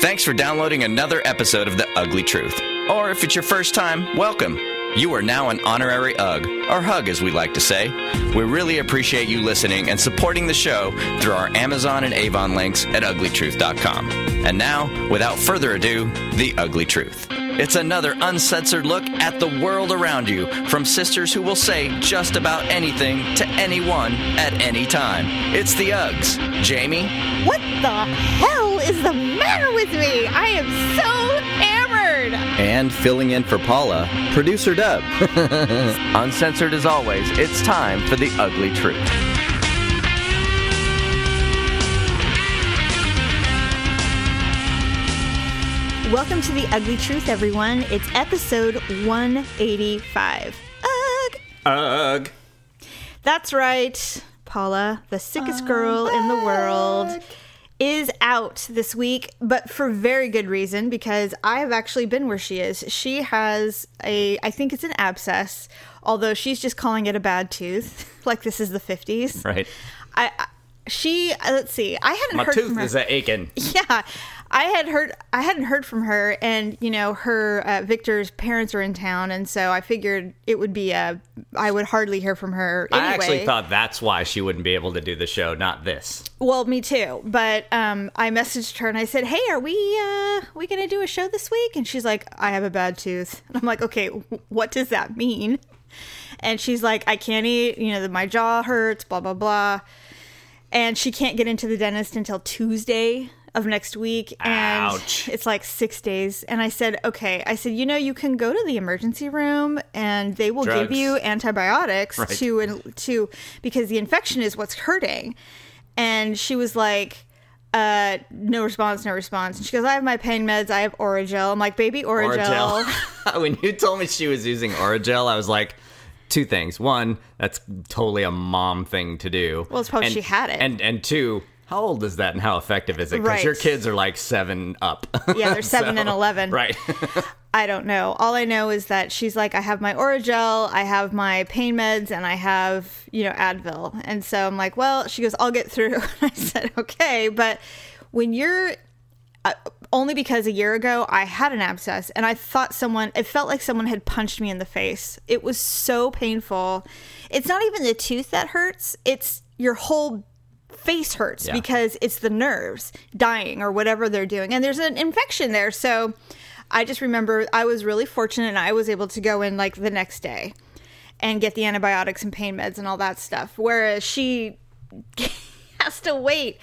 Thanks for downloading another episode of The Ugly Truth. Or if it's your first time, welcome. You are now an honorary UG, or HUG as we like to say. We really appreciate you listening and supporting the show through our Amazon and Avon links at uglytruth.com. And now, without further ado, The Ugly Truth. It's another uncensored look at the world around you from sisters who will say just about anything to anyone at any time. It's the Uggs. Jamie, What the hell is the matter with me? I am so hammered. and filling in for Paula, producer Deb. Uncensored as always, it's time for The Ugly Truth. Welcome to the Ugly Truth, everyone. It's episode 185. Ugh. Ugh. That's right. Paula, the sickest girl in the world, is out this week, but for very good reason because I have actually been where she is. She has a, I think it's an abscess, although she's just calling it a bad tooth, like this is the 50s. Right. I, I she uh, let's see. I hadn't My heard from tooth her. is aching. yeah, I had heard. I hadn't heard from her, and you know, her uh, Victor's parents are in town, and so I figured it would be a. I would hardly hear from her anyway. I actually thought that's why she wouldn't be able to do the show, not this. Well, me too. But um, I messaged her and I said, "Hey, are we uh, we gonna do a show this week?" And she's like, "I have a bad tooth." And I'm like, "Okay, wh- what does that mean?" And she's like, "I can't eat. You know, my jaw hurts. Blah blah blah." And she can't get into the dentist until Tuesday of next week. And Ouch. it's like six days. And I said, "Okay." I said, "You know, you can go to the emergency room and they will give you antibiotics Right. to to because the infection is what's hurting." and she was like uh no response no response and she goes i have my pain meds i have orajel i'm like baby orajel, Orajel. when you told me she was using Orajel, I was like, two things. One, that's totally a mom thing to do. Well, it's probably and, she had it. And and two, how old is that and how effective is it? Because Right. your kids are like seven up. Yeah, they're seven and 11. Right. i don't know all i know is that she's like i have my orajel i have my pain meds and i have you know advil and so i'm like well she goes i'll get through i said okay but when you're uh, only because a year ago I had an abscess and I thought someone, it felt like someone had punched me in the face. It was so painful. It's not even the tooth that hurts, it's your whole face hurts Yeah. because it's the nerves dying or whatever they're doing. And there's an infection there. So I just remember I was really fortunate and I was able to go in like the next day and get the antibiotics and pain meds and all that stuff. Whereas she has to wait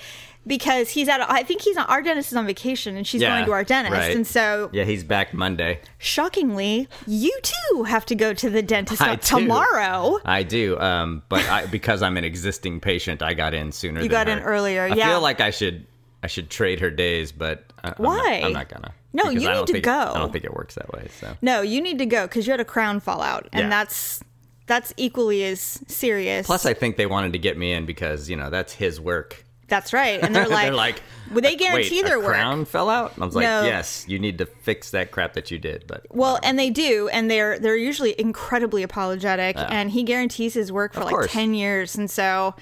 because he's at. I think he's on. Our dentist is on vacation, and she's Yeah, going to our dentist, right. and so yeah, he's back Monday. shockingly, you too have to go to the dentist I tomorrow. I do, um, but I, because I'm an existing patient, I got in sooner. You got in her. earlier, I yeah. feel like I should I should trade her days, but I, I'm not- Why? I'm not, gonna. No, you need to think- go. I don't think it works that way. So No, you need to go because you had a crown fallout, and Yeah. that's that's equally as serious. plus, I think they wanted to get me in because you know that's his work. That's right, and they're like, They're like, well, they "Wait, guarantee a their work. crown fell out. And I was like, No. yes, you need to fix that crap that you did. But Well, and they do, and they're they're usually incredibly apologetic, and he guarantees his work for like course. ten years, and so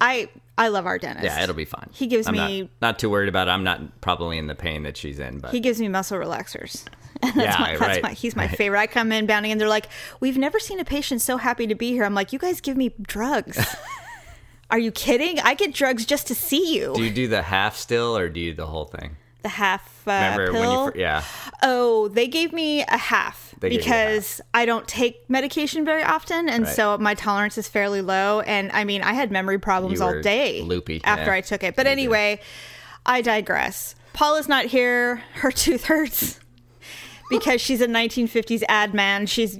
I I love our dentist. yeah, it'll be fine. He gives I'm me not, not too worried about it. I'm not probably in the pain that she's in, but he gives me muscle relaxers. that's Yeah, my, that's right, my he's my right. favorite. I come in bounding, and they're like, "We've never seen a patient so happy to be here." I'm like, "You guys give me drugs." Are you kidding? I get drugs just to see you. do you do the half still or do you do the whole thing? the half uh, Remember pill. when you? Yeah, Oh, they gave me a half They you a because I don't take medication very often, and Right. so my tolerance is fairly low. And I mean, I had memory problems all day loopy, after yeah. I took it. But anyway, I digress. Paula's not here. Her tooth hurts because she's a 1950s ad man. She's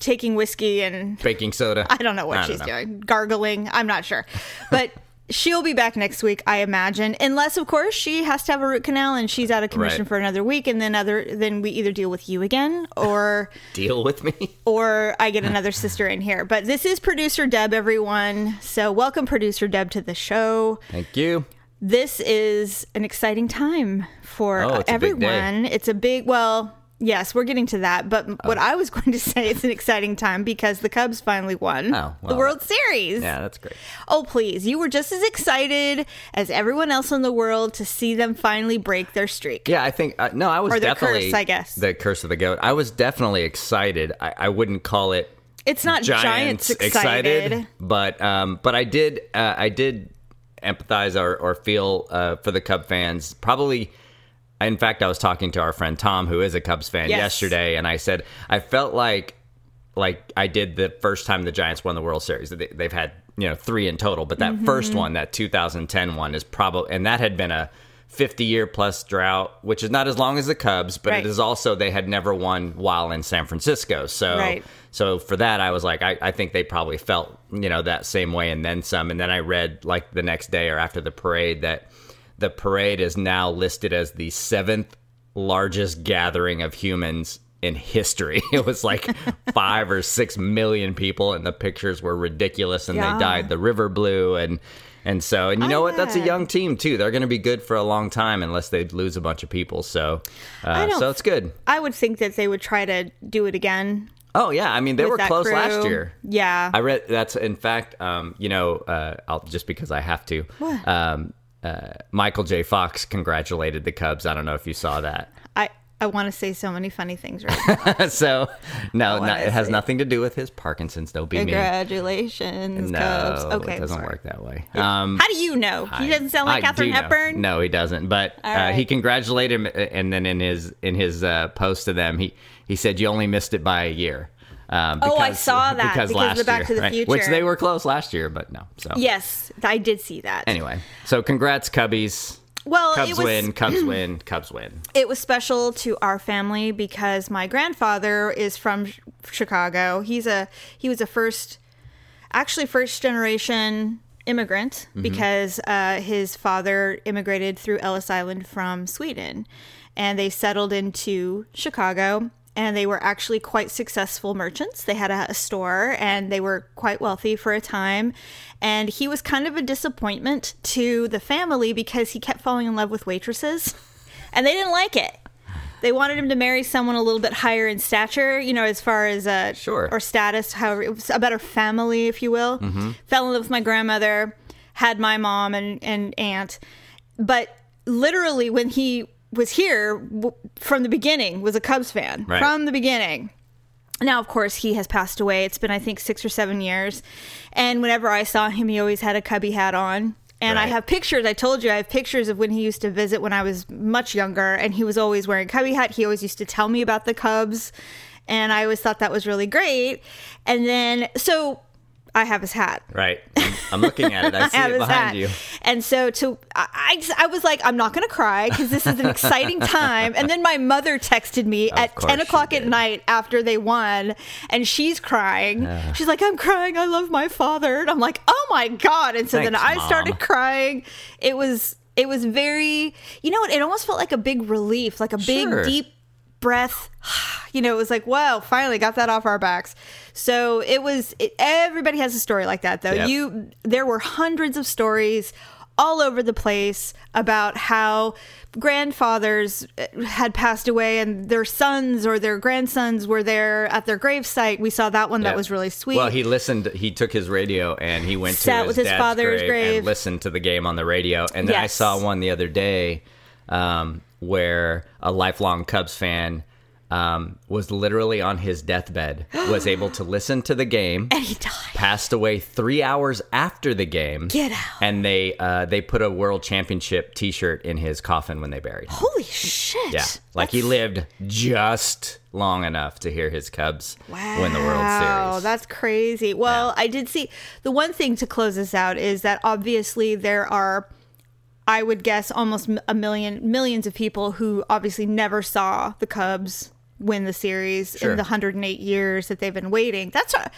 taking whiskey and baking soda. I don't know what don't she's know. doing. Gargling. I'm not sure. But she'll be back next week, I imagine. Unless, of course, she has to have a root canal and she's out of commission Right. for another week, and then other then we either deal with you again or Deal with me. or I get another sister in here. But this is producer Deb, everyone. So welcome producer Deb to the show. Thank you. This is an exciting time for Oh, it's a everyone. It's a big well, Yes, we're getting to that. But what I was going to say, it's an exciting time because the Cubs finally won Oh, the World Series. Yeah, that's great. Oh, please. You were just as excited as everyone else in the world to see them finally break their streak. Yeah, I think uh, no, I was Or the definitely curse, I guess. the curse of the goat. I was definitely excited. I, I wouldn't call it It's not giants, Giants, excited. but um, but I did uh, I did empathize or, or feel uh, for the Cub fans. Probably, in fact, I was talking to our friend Tom, who is a Cubs fan, Yes. yesterday, and I said I felt like like I did the first time the Giants won the World Series. They, they've had you know three in total, but that Mm-hmm. first one, that 2010 one, is probably and that had been a 50 year plus drought, which is not as long as the Cubs, but Right. it is also they had never won while in San Francisco. So Right. so for that, I was like, I, I think they probably felt you know that same way and then some. And then I read like the next day or after the parade that the parade is now listed as the seventh largest gathering of humans in history. It was like five or six million people, and the pictures were ridiculous, and Yeah. they dyed the river blue and. And so, and you know I what? That's a young team too. They're going to be good for a long time unless they lose a bunch of people. So, uh, so it's good. I would think that they would try to do it again. Oh yeah, I mean they were close last year. Yeah. I read that's in fact, um, you know, uh, I'll just because I have to. What? Um, uh, Michael J. Fox congratulated the Cubs. I don't know if you saw that. I, I want to say so many funny things right now. so, no, no, it has say- nothing to do with his Parkinson's. Don't be mean. Congratulations, No, Cubs. Okay, it doesn't work that way. Um, How do you know? He doesn't sound like I know. Hepburn. No, he doesn't. But uh, he congratulated him, uh, and then in his in his uh, post to them, he he said you only missed it by a year. Um, Oh, I saw that because of last the Back year, to the right? which they were close last year, but no. So Yes, I did see that. anyway, so congrats, Cubbies. well, Cubs it was win, Cubs win, Cubs win. it was special to our family because my grandfather is from Chicago. He's a he was a first actually first generation immigrant because uh, his father immigrated through Ellis Island from Sweden and they settled into Chicago and they were actually quite successful merchants. They had a, a store and they were quite wealthy for a time. And he was kind of a disappointment to the family because he kept falling in love with waitresses and they didn't like it. They wanted him to marry someone a little bit higher in stature, you know, as far as uh, Sure. or status, however, it was a better family, if you will. Fell in love with my grandmother, had my mom and, and aunt, but literally when he was here w- from the beginning was a Cubs fan Right. from the beginning. Now, of course, he has passed away. It's been, I think, six or seven years. And whenever I saw him, he always had a Cubby hat on. And I have pictures. I told you I have pictures of when he used to visit when I was much younger, and he was always wearing Cubby hat. He always used to tell me about the Cubs, and I always thought that was really great. And then, so I have his hat. Right. I'm, I'm looking at it. I see have it behind hat. you. And so to I, I, I was like, I'm not going to cry because this is an exciting time. And then my mother texted me at 10 she o'clock at night after they won, and she's crying. She's like, I'm crying. I love my father. And I'm like, oh my god. And so then Thanks, I started crying. It was it was very, you know, what? it almost felt like a big relief, like a big Sure. deep breath you know it was like wow finally got that off our backs so it was it, everybody has a story like that though Yep. you there were hundreds of stories all over the place about how grandfathers uh, had passed away and their sons or their grandsons were there at their gravesite we saw that one that was really sweet Well, he listened. He took his radio and he went Sat to with his, his dad's father's grave, grave. and listened to the game on the radio. And then I saw one the other day um, where a lifelong Cubs fan um, was literally on his deathbed, was able to listen to the game. and he died Passed away three hours after the game. Get out. And they uh, they put a World Championship T-shirt in his coffin when they buried him. holy shit Yeah, like he lived just long enough to hear his Cubs win the World Series. Wow, that's crazy. Well, I did see the one thing to close this out is that obviously there are, I would guess, almost a millions of people who obviously never saw the Cubs win the series Sure. in the 108 years that they've been waiting. That's a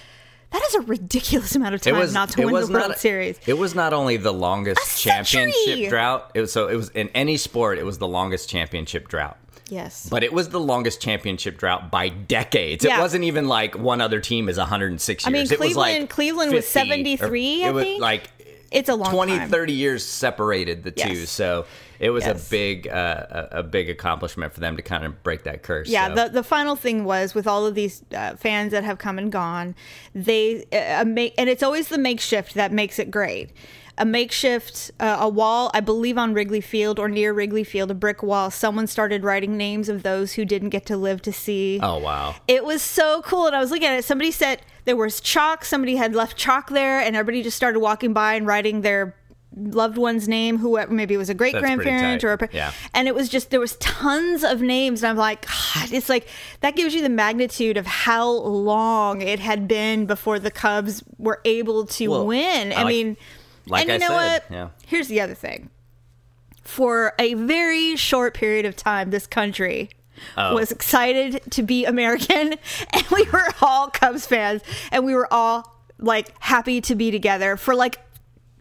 that is a ridiculous amount of time not to win the was World not- Series. It was not only the longest championship drought. It was so it was in any sport. It was the longest championship drought. Yes. But it was the longest championship drought by decades. Yeah. It wasn't even like one other team is 106 I mean, years. it was like Cleveland- Cleveland was 50 or- 73, I it was think? like It's a long 20, time. 30 years separated the two. So it was Yes. a big uh, a, a big accomplishment for them to kind of break that curse. Yeah, so. the the final thing was with all of these uh, fans that have come and gone, they uh, make and it's always the makeshift that makes it great. A makeshift, uh, a wall, I believe on Wrigley Field or near Wrigley Field, a brick wall. Someone started writing names of those who didn't get to live to see. oh wow. It was so cool. And I was looking at it. Somebody said there was chalk. Somebody had left chalk there, and everybody just started walking by and writing their loved one's name, whoever maybe it was a great That's grandparent or a Yeah. and it was just there was tons of names and i'm like god it's like that gives you the magnitude of how long it had been before the cubs were able to Well, win i like- mean like and you I know said, what yeah. here's the other thing for a very short period of time this country Oh. was excited to be american and we were all cubs fans and we were all like happy to be together for like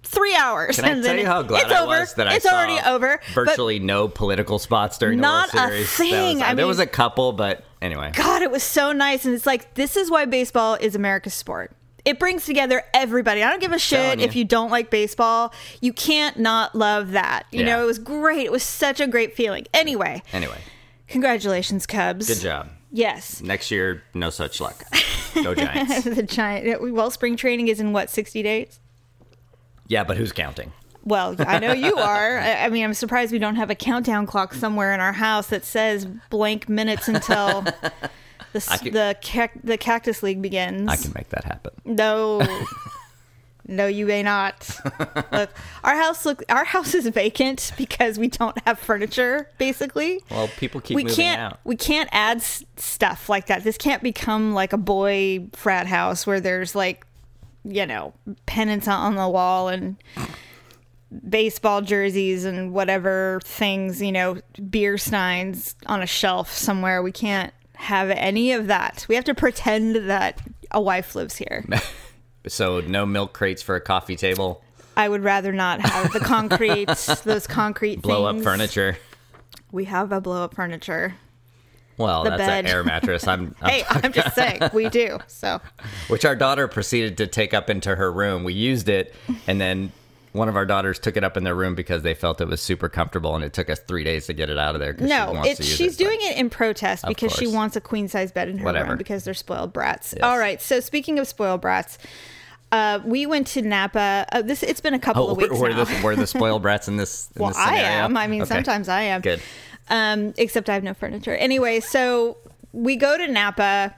three hours Can I and tell then you how glad it's I over was that I it's saw already over Virtually no political spots during Not the a World Series. That thing. was- I there was a couple, but anyway. God, it was so nice. And it's like, this is why baseball is America's sport. It brings together everybody. I don't give a shit Telling if you. you don't like baseball. You can't not love that. You know, it was great. It was such a great feeling. Anyway, Anyway, congratulations, Cubs. good job. Yes. Next year, no such luck. Go Giants. the giant. Well, spring training is in what, 60 days? Yeah, but who's counting? Well, I know you are. I mean, I'm surprised we don't have a countdown clock somewhere in our house that says blank minutes until the, could- the, the Cactus League begins. I can make that happen. No. No, you may not. look, our house look our house is vacant because we don't have furniture, basically. Well, people keep we moving can't out. we can't add s- stuff like that. This can't become like a boy frat house where there's like you know, pennants on the wall and baseball jerseys and whatever things, you know, beer steins on a shelf somewhere. We can't have any of that. We have to pretend that a wife lives here. So no milk crates for a coffee table. I would rather not have the concrete, those concrete Blow things. up furniture. We have a blow up furniture. Well, The that's bed. an air mattress. I'm, I'm Hey, I'm just saying, we do. So which our daughter proceeded to take up into her room. We used it, and then one of our daughters took it up in their room because they felt it was super comfortable, and it took us three days to get it out of there. she no, wants it, to use she's it, doing it in protest because she wants a queen size bed in her Whatever. room because they're spoiled brats. All right. So speaking of spoiled brats, uh, we went to Napa. Uh, this it's been a couple Oh, of weeks we're now. the, we're the spoiled brats in this. In well, this I am. I mean, Okay. sometimes I am. Good. Um, except I have no furniture. Anyway, so we go to Napa.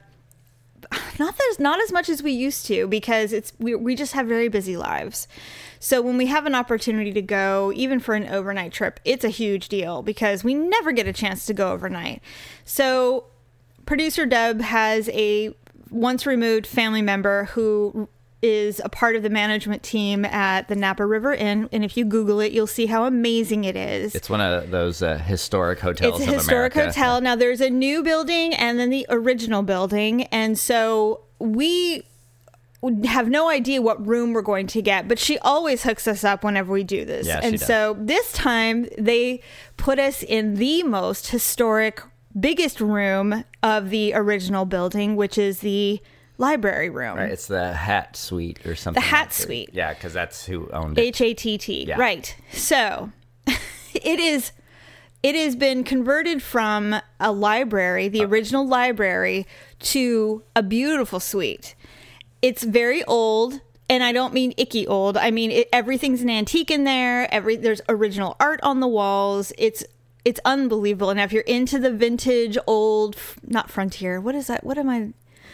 Not as not as much as we used to because it's we we just have very busy lives. So when we have an opportunity to go, even for an overnight trip, it's a huge deal because we never get a chance to go overnight. So producer Deb has a once removed family member who is a part of the management team at the Napa River Inn. And if you Google it, you'll see how amazing it is. It's one of those uh, historic hotels. It's a historic America. hotel. Now there's a new building and then the original building, and so we have no idea what room we're going to get, but she always hooks us up whenever we do this. Yeah, and so this time they put us in the most historic, biggest room of the original building, which is the library room. Right, it's the Hatt Suite or something. The Hatt like. Suite. Yeah, because that's who owned it. H A T T. Right. So it is it has been converted from a library, the original library, to a beautiful suite. It's very old. And I don't mean icky old. I mean it, everything's an antique in there. Every there's original art on the walls. It's it's unbelievable. And if you're into the vintage old, not frontier, what is that? What am I?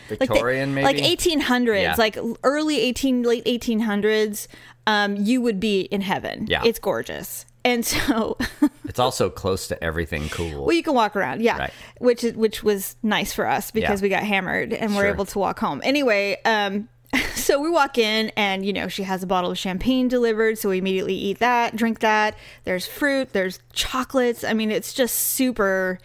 Like the- Victorian, maybe? like 1800s, Yeah. like early 18, late 1800s, um, you would be in heaven. Yeah. It's gorgeous. And so, It's also close to everything cool. well, you can walk around, yeah, Right. which is which was nice for us because Yeah. we got hammered and we're able to walk home. Anyway, um, so we walk in and you know she has a bottle of champagne delivered, so we immediately eat that, drink that. There's fruit, there's chocolates. I mean, it's just super,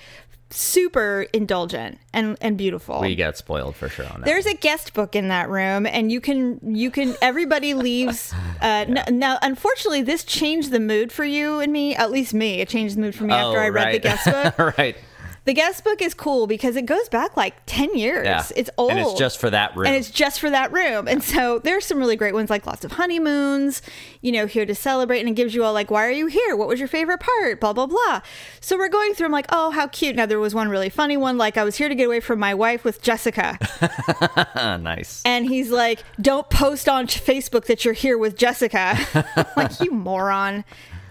super indulgent and and beautiful. we got spoiled for sure on that. There's a guest book in that room, and you can you can everybody leaves. Uh, n- now, unfortunately, this changed the mood for you and me. At least me, it changed the mood for me Oh, after I read the guest book right. The guest book is cool because it goes back like 10 years. Yeah. It's old. And it's just for that room. And it's just for that room. And so there's some really great ones like lots of honeymoons, you know, here to celebrate. And it gives you all like, why are you here? What was your favorite part? Blah, blah, blah. So we're going through, I'm like, oh, how cute. Now there was one really funny one. Like I was here to get away from my wife with Jessica. Nice. and he's like, don't post on Facebook that you're here with Jessica. like, you moron.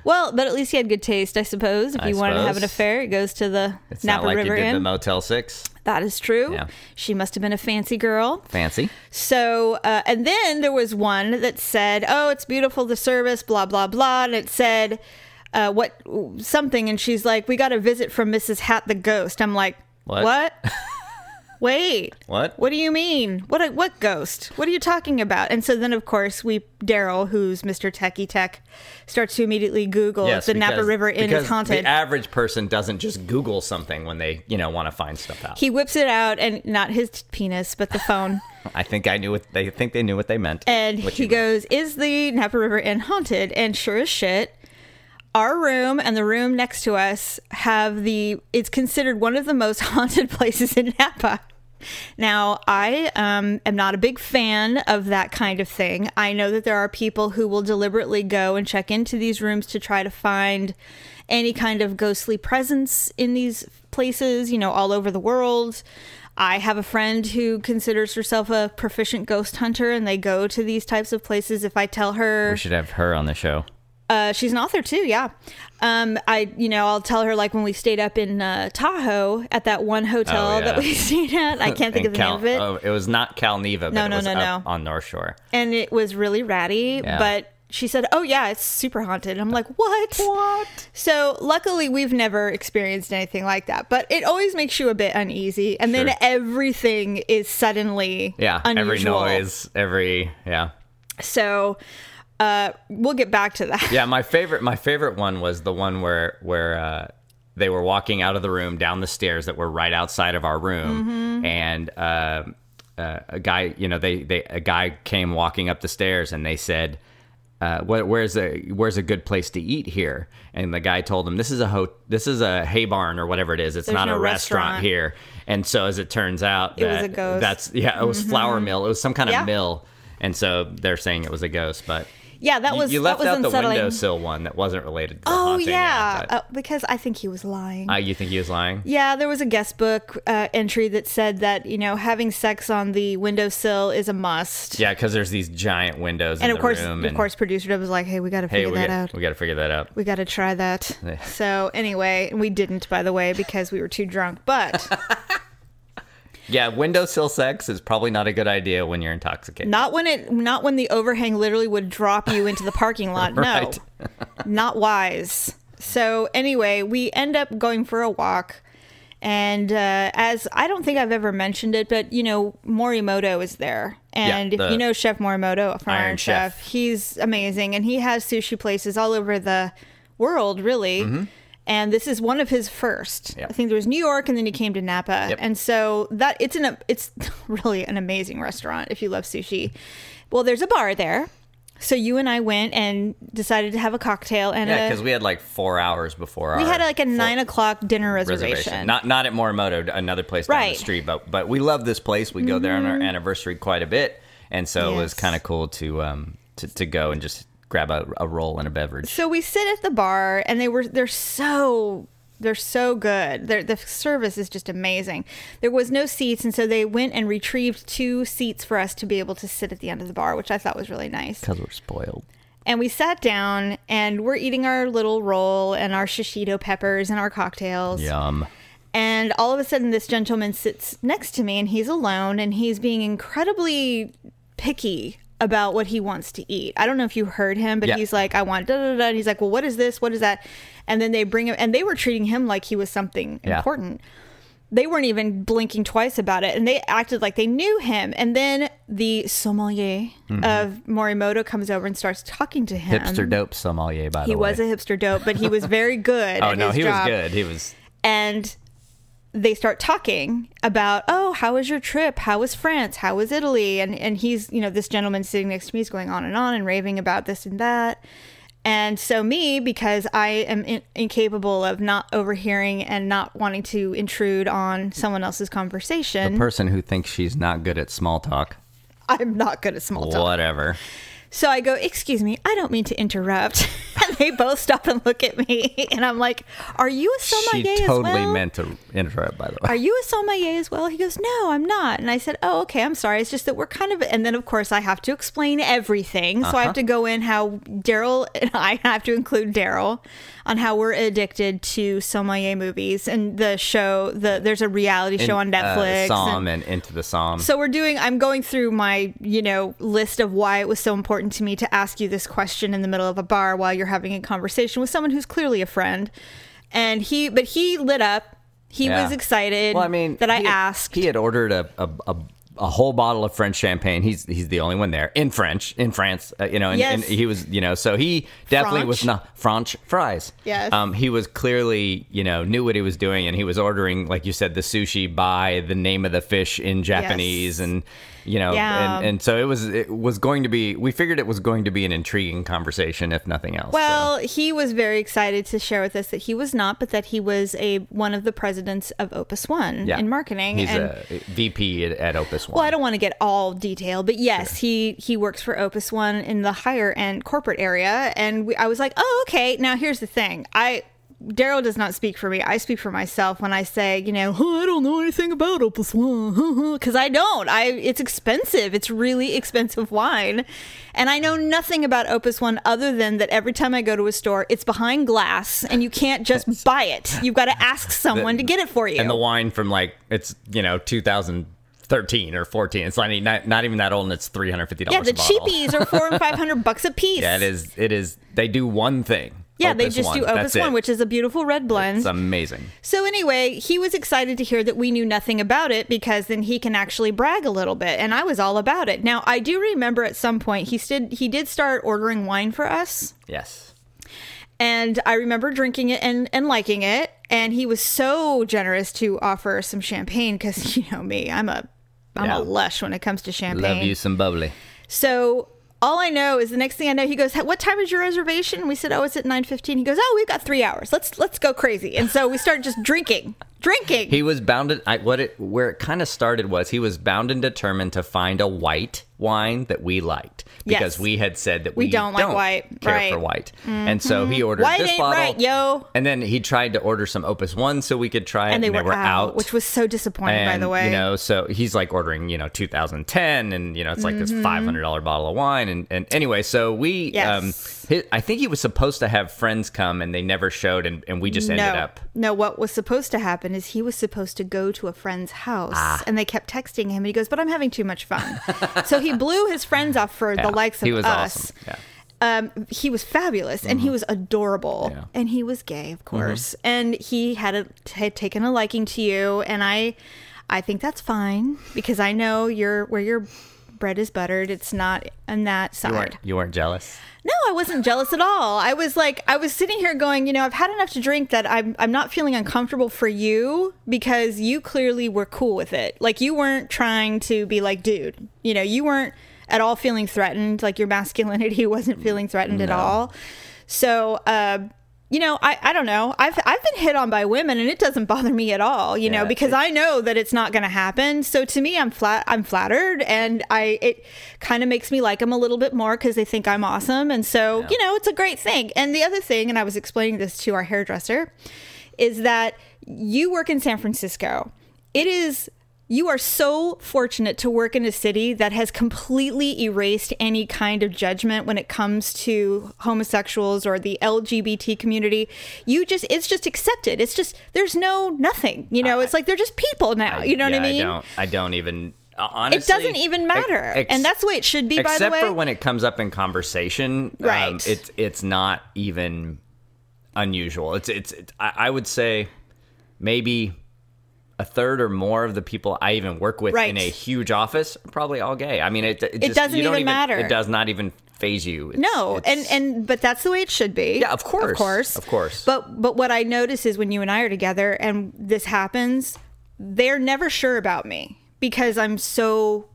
Well, but at least he had good taste, I suppose. If I you wanted to have an affair, it goes to the It's Napa not like River you did Inn. the Motel 6. that is true. Yeah. She must have been a fancy girl. Fancy. So, uh, and then there was one that said, "Oh, it's beautiful the service, blah blah blah," and it said, uh, "What something?" And she's like, "We got a visit from Mrs. Hatt the ghost." I'm like, What? "What? Wait, What? What do you mean? What what ghost? What are you talking about?" And so then, of course, we Daryl, who's Mr. Techie Tech, starts to immediately Google Yes, the Napa River Inn because is haunted. The average person doesn't just Google something when they, you know, want to find stuff out. he whips it out, and not his penis, but the phone. I think I knew what they think they knew what they meant. And he you meant. goes, Is the Napa River Inn haunted? And sure as shit, our room and the room next to us have the, it's considered one of the most haunted places in Napa. Now, I um, am not a big fan of that kind of thing. I know that there are people who will deliberately go and check into these rooms to try to find any kind of ghostly presence in these places, you know, all over the world. I have a friend who considers herself a proficient ghost hunter, and they go to these types of places. If I tell her, we should have her on the show. Uh, she's an author too, yeah. Um, I, you know, I'll tell her like when we stayed up in uh, Tahoe at that one hotel Oh, yeah. that we stayed at. I can't think of the Cal- name of it, Oh, it was not Calneva, but No, it no, was no, no. on North Shore. and it was really ratty. Yeah. But she said, "Oh yeah, it's super haunted." And I'm like, "What? What?" So luckily, we've never experienced anything like that. But it always makes you a bit uneasy, and then everything is suddenly Yeah, unusual. every noise, every yeah. So uh, we'll get back to that. Yeah, my favorite my favorite one was the one where where uh, they were walking out of the room down the stairs that were right outside of our room, Mm-hmm. and uh, uh, a guy, you know, they they a guy came walking up the stairs, and they said. Uh, where, where's a where's a good place to eat here? And the guy told him this is a ho- this is a hay barn or whatever it is. It's There's not no a restaurant, restaurant. here. And so as it turns out, It was that- a ghost. That's yeah, it was flour mill. It was some kind of mill. And so they're saying it was a ghost, but Yeah, that was you left that was out the unsettling. windowsill one that wasn't related to the Oh haunting. yeah, but- uh, because I think he was lying. uh, you think he was lying? yeah, there was a guest book uh, entry that said that you know having sex on the windowsill is a must. Yeah, because there's these giant windows and in of course, the room. of and, course, producer Deb was like, "Hey, we got to hey, figure we that got, out. we got to figure that out. We got to try that." So anyway, we didn't, by the way, because we were too drunk. But Yeah, windowsill sex is probably not a good idea when you're intoxicated. not when it, not when the overhang literally would drop you into the parking lot. No, not wise. So anyway, we end up going for a walk. And uh, as I don't think I've ever mentioned it, but you know, Morimoto is there. And Yeah, the you know Chef Morimoto from Iron Iron, Chef, Chef. he's amazing. And he has sushi places all over the world, really. And this is one of his first. Mm-hmm. Yep. I think there was New York, and then he came to Napa. Yep. And so that it's an it's really an amazing restaurant if you love sushi. Well, there's a bar there. So you and I went and decided to have a cocktail and Yeah, because we had like four hours before we had like a nine o'clock dinner reservation. reservation. Not not at Morimoto, another place down Right. Mm-hmm. the street, but but we love this place. We go there on our anniversary quite a bit, and so it was kind of cool to um to, to go and just grab a, a roll and a beverage. so we sit at the bar and they were they're so they're so good. They're, the service is just amazing. There was no seats, and so they went and retrieved two seats for us to be able to sit at the end of the bar, which I thought was really nice. Because we're spoiled. And we sat down and we're eating our little roll and our shishito peppers and our cocktails. Yum. And all of a sudden, this gentleman sits next to me and he's alone and he's being incredibly picky about what he wants to eat. I don't know if you heard him, but Yeah. he's like, I want da da da. And he's like, Well, what is this? What is that? And then they bring him, and they were treating him like he was something Yeah. important. They weren't even blinking twice about it, and they acted like they knew him. And then the sommelier of Morimoto comes over and starts talking to him. Mm-hmm. Hipster dope sommelier, by the He way. He was a hipster dope, but he was very good. Oh no, he job was good. He was. and they start talking about oh how was your trip how was france how was italy and and he's you know this gentleman sitting next to me is going on and on and raving about this and that And so, me, because I am in- incapable of not overhearing and not wanting to intrude on someone else's conversation, The Person who thinks she's not good at small talk. I'm not good at small talk. Whatever. So I go, Excuse me, I don't mean to interrupt. and they both stop and look at me. And I'm like, Are you a sommelier She totally as well? meant to interrupt, by the way. Are you a sommelier as well? He goes, No, I'm not. And I said, Oh, okay, I'm sorry. It's just that we're kind of, and then of course I have to explain everything. So I Uh-huh. have to go in how Daryl and I have to include Daryl on how we're addicted to sommelier movies and the show. The there's a reality show on Uh, Netflix. Somm and- and into the Somm. so we're doing I'm going through my, you know, list of why it was so important to me to ask you this question in the middle of a bar while you're having a conversation with someone who's clearly a friend. And he but he lit up. He Yeah. was excited well, I mean, that I had- asked. He had ordered a, a, a, a whole bottle of French champagne. He's he's the only one there in French in France. Uh, you know, and, and Yes. he was you know so he definitely was not French fries. Yes. Um, he was clearly you know knew what he was doing, and he was ordering like you said the sushi by the name of the fish in Japanese, Yes. and you know, Yeah. and, and so it was it was going to be. We figured it was going to be an intriguing conversation, if nothing else. so. Well, he was very excited to share with us that he was not, but that he was a one of the presidents of Opus One yeah, in marketing. He's and a VP at, at Opus One. well, I don't want to get all detail, but yes, he he works for Opus One in the higher end corporate area, and we, I was like, oh, okay. Now here's the thing, I. Daryl does not speak for me. I speak for myself when I say, you know, "Huh, I don't know anything about Opus One because I don't. I it's expensive. It's really expensive wine, and I know nothing about Opus One other than that every time I go to a store, it's behind glass, and you can't just buy it. You've got to ask someone to get it for you. and the wine from like it's you know 2013 or 14 it's not, not, not even that old and it's $350 yeah, dollars the cheapies are four and five hundred bucks a piece. yeah it is it is they do one thing Yeah, they just One. do Opus That's it. One, which is a beautiful red blend. it's amazing so anyway, he was excited to hear that we knew nothing about it because then he can actually brag a little bit, and I was all about it. Now I do remember at some point he did he did start ordering wine for us, yes and I remember drinking it and and liking it, and he was so generous to offer some champagne because you know me, I'm a I'm Yeah. a lush when it comes to champagne. love you some bubbly So all I know is the next thing I know, he goes, "What time is your reservation?" We said, "Oh, it's at 9.15. He goes, "Oh, we've got three hours. Let's let's go crazy." And so we started just drinking, drinking. he was bound I, what it where it kind of started was he was bound and determined to find a white wine that we liked because Yes. we had said that We we, don't like white, care right. Mm-hmm. for white and so he ordered White this bottle right, yo. and then he tried to order some opus one so we could try it and they, were, out, out which was so disappointing, by the way. You know, so he's like ordering, you know, 2010, and you know, it's like this five hundred dollar bottle of wine, and and anyway, so we, Mm-hmm. Yes. um, hi I think he was supposed to have friends come, and they never showed, and, and we just no, ended up. no. What was supposed to happen is he was supposed to go to a friend's house, Ah. and they kept texting him. And he goes, "But I'm having too much fun," so he blew his friends off for Yeah, the likes of he was us. awesome. Yeah. um, he was fabulous and he was adorable Mm-hmm. Yeah. Mm-hmm. and he was gay of course and he had, a, had taken a liking to you and i i think that's fine because i know you're where your bread is buttered. It's not on that You side. weren't, you weren't jealous. no i wasn't jealous at all. I was like i was sitting here going you know i've had enough to drink that i'm, I'm not feeling uncomfortable for you because you clearly were cool with it. Like you weren't trying to be like dude you know you weren't at all feeling threatened. Like your masculinity wasn't feeling threatened at all. So uh you know, I, I don't know. I've I've been hit on by women and it doesn't bother me at all, you know, because I know that it's not going to happen. So to me, I'm flat I'm flattered and I it kind of makes me like them a little bit more cuz they think I'm awesome and so, you know, it's a great thing. And the other thing and I was explaining this to our hairdresser is that you work in San Francisco. It is you are so fortunate to work in a city that has completely erased any kind of judgment when it comes to homosexuals or the LGBT community. You just it's just accepted. It's just there's no nothing. You know, it's like they're just people now. You know what I mean? don't. I don't even. uh, Honestly, it doesn't even matter. ex- and that's the way it should be by the except way. for when it comes up in conversation. Um, Right. it's it's not even unusual. It's it's. it's I, I would say maybe a third or more of the people I even work with Right. in a huge office are probably all gay. I mean, it it, just, doesn't you don't even matter. It does not even phase you. It's- No, and it's- and but that's the way it should be. Yeah, of course. of course, Of course. But but what I notice is when you and I are together and this happens, they're never sure about me because I'm so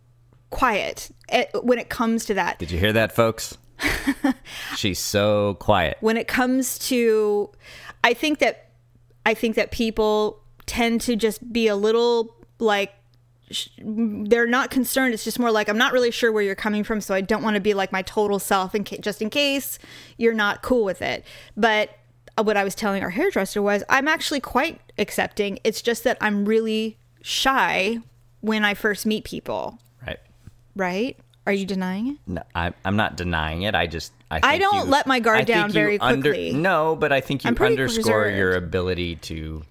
quiet eh, when it comes to that. did you hear that, folks? She's so quiet. when it comes to i think that i think that people tend to just be a little like sh- they're not concerned it's just more like i'm not really sure where you're coming from so i don't want to be like my total self and ca- just in case you're not cool with it but uh, what i was telling our hairdresser was i'm actually quite accepting it's just that i'm really shy when i first meet people Right. right are you denying it No, I, I'm not denying it. I just I, I don't you- let my guard I down very quickly. no, but I think you underscore reserved. your ability to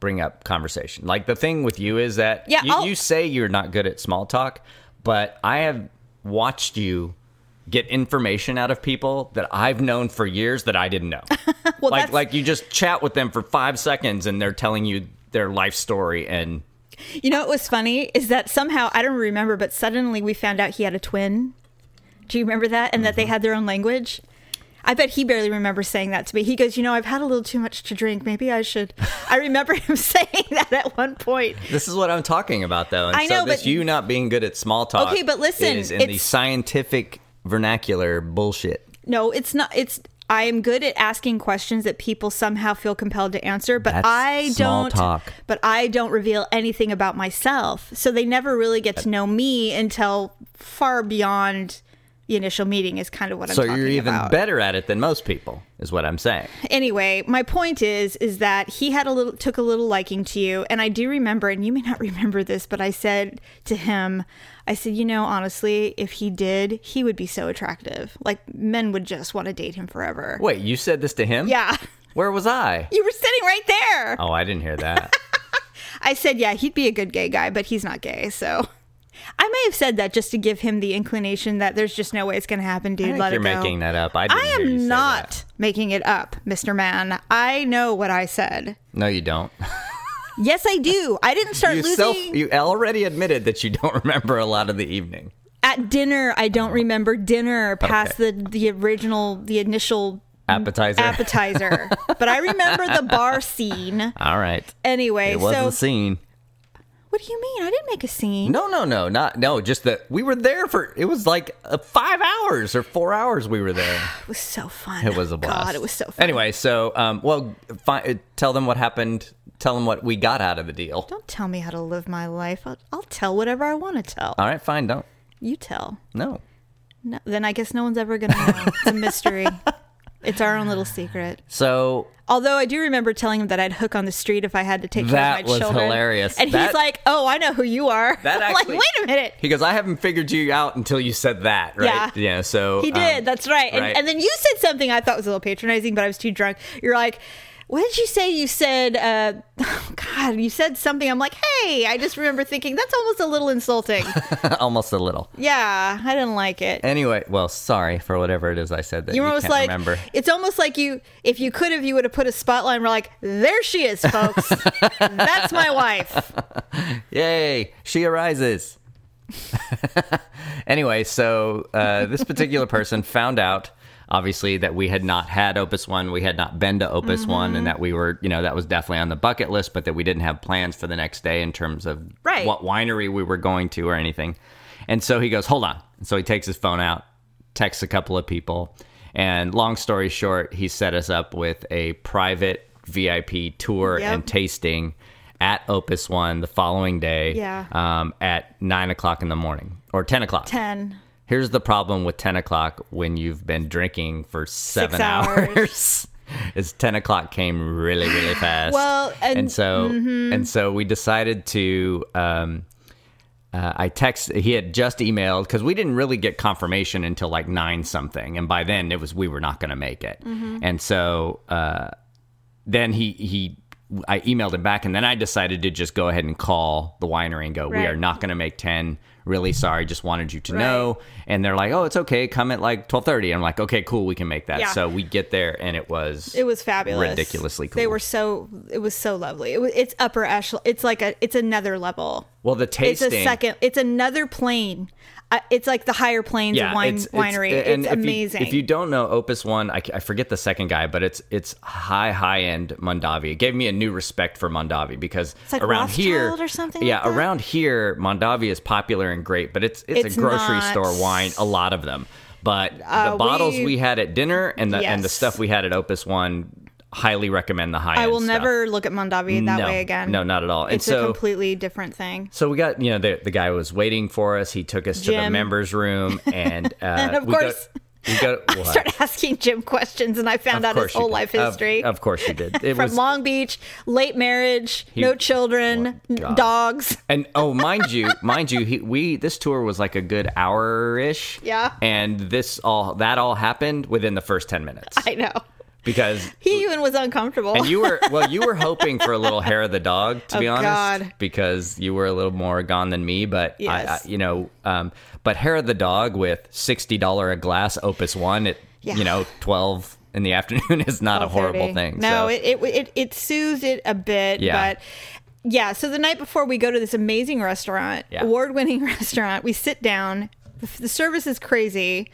bring up conversation. Like the thing with you is that Yeah, you, you say you're not good at small talk, but I have watched you get information out of people that I've known for years that I didn't know. well like that's like you just chat with them for five seconds and they're telling you their life story and You know what was funny is that somehow I don't remember, but suddenly we found out he had a twin. Do you remember that? And that they mm-hmm. had their own language. I bet he barely remembers saying that to me. He goes, "You know, I've had a little too much to drink. Maybe I should." I remember him saying that at one point. This is what I'm talking about, though. And I so know, this but- you not being good at small talk. Okay, but listen, is in the scientific vernacular bullshit. No, it's not. It's I am good at asking questions that people somehow feel compelled to answer, but That's I don't. talk. But I don't reveal anything about myself, so they never really get to know me until far beyond the initial meeting. Is kind of what So I'm talking you're even about. better at it than most people, is what I'm saying. anyway, my point is is that he had a little took a little liking to you, and I do remember, and you may not remember this, but I said to him, I said, you know, honestly, if he did, he would be so attractive. Like men would just want to date him forever. Wait, you said this to him? Yeah. Where was I? You were sitting right there. Oh, I didn't hear that. I said, yeah, he'd be a good gay guy, but he's not gay, so I may have said that just to give him the inclination that there's just no way it's going to happen, dude. Let you're it go. making that up. I, I hear you say am not that. making it up, Mr. Man. I know what I said. No, you don't. Yes, I do. I didn't start You losing self. You already admitted that you don't remember a lot of the evening. at dinner. I don't remember dinner past the the original, the initial Appetizer. appetizer, but I remember the bar scene. All right. Anyway, It was so the scene. What do you mean? I didn't make a scene. No, no, no, not no. Just that we were there for. It was like uh, five hours or four hours. We were there. It was so fun. It was a blast. God, it was so fun. Anyway, so um, well, fi- uh, tell them what happened. Tell them what we got out of the deal. Don't tell me how to live my life. I'll, I'll tell whatever I want to tell. All right, fine. Don't. You tell. No. No, then I guess no one's ever gonna know. It's a mystery. It's our own little secret. So Although I do remember telling him that I'd hook on the street if I had to take care of my was children. hilarious. And That- he's like, "Oh, I know who you are." that I'm actually. like, wait a minute. He goes, I haven't figured you out until you said that, right? Yeah. So He did. um, that's right. And, right. and then you said something I thought was a little patronizing, but I was too drunk. You're like, what did you say? You said, uh, oh, God, you said something. I'm like, hey, I just remember thinking that's almost a little insulting. almost a little. yeah, I didn't like it. Anyway, well, sorry for whatever it is I said that You you, almost can't like, remember. it's almost like you, if you could have, you would have put a spotlight and we're like, there she is, folks. that's my wife. Yay, she arises. anyway, so uh, this particular person found out, obviously, that we had not had Opus One, we had not been to Opus One, Mm-hmm. and that we were, you know, that was definitely on the bucket list, but that we didn't have plans for the next day in terms of Right. what winery we were going to or anything. And so he goes, hold on. And so he takes his phone out, texts a couple of people, and long story short, he set us up with a private VIP tour Yep. and tasting at Opus One the following day Yeah. um, at nine o'clock in the morning or ten o'clock. 10. Here's the problem with ten o'clock when you've been drinking for seven hours. hours. is ten o'clock came really really fast. Well, and- mm-hmm. so and so we decided to. Um, uh, I text. He had just emailed because we didn't really get confirmation until like nine something, and by then it was we were not going to make it. Mm-hmm. And so uh, then he he I emailed him back, and then I decided to just go ahead and call the winery and go, "We are not going to make ten. Really sorry. Just wanted you to Right. know." And they're like, "Oh, it's okay. Come at like twelve 30 I'm like, "Okay, cool. We can make that." Yeah. So we get there, and it was It was fabulous. ridiculously cool. They were so, it was so lovely. It was, it's upper echelon. It's like a, it's another level. Well the tasting. It's a second, it's another plane. Uh, it's like the higher planes of wine winery. It's, if you- amazing. if you don't know Opus One, I, I forget the second guy, but it's it's high high end Mondavi. It gave me a new respect for Mondavi because like around here, or something yeah, like around here, Mondavi is popular and great, but it's it's, It's a grocery not. store wine. A lot of them. But Uh, the bottles we- we, had at dinner and the and the stuff we had at Opus One, highly recommend the high. I will never look at Mondavi that No. way again. No, not at all. And It's a completely different thing. So we got you know the the guy was waiting for us. He took us to the members room, and uh, And of course- we go. what? Started asking Jim questions, and I found out his whole did. life history. Of, course you did. It From was Long Beach, late marriage, no children, Oh, dogs. And oh, mind you, mind you, he, we this tour was like a good hour ish. Yeah. And this all that all happened within the first ten minutes I know. Because He even was uncomfortable. and you were well, you were hoping for a little hair of the dog to be Oh, honest, God. because you were a little more gone than me. But I, I you know, um, but hair of the dog with sixty dollar a glass Opus One at Yeah. you know twelve in the afternoon is not a horrible 12:30. thing. No, so. it, it it it soothes it a bit, Yeah. but yeah. So the night before we go to this amazing restaurant, Yeah. award-winning restaurant, we sit down. The, the service is crazy.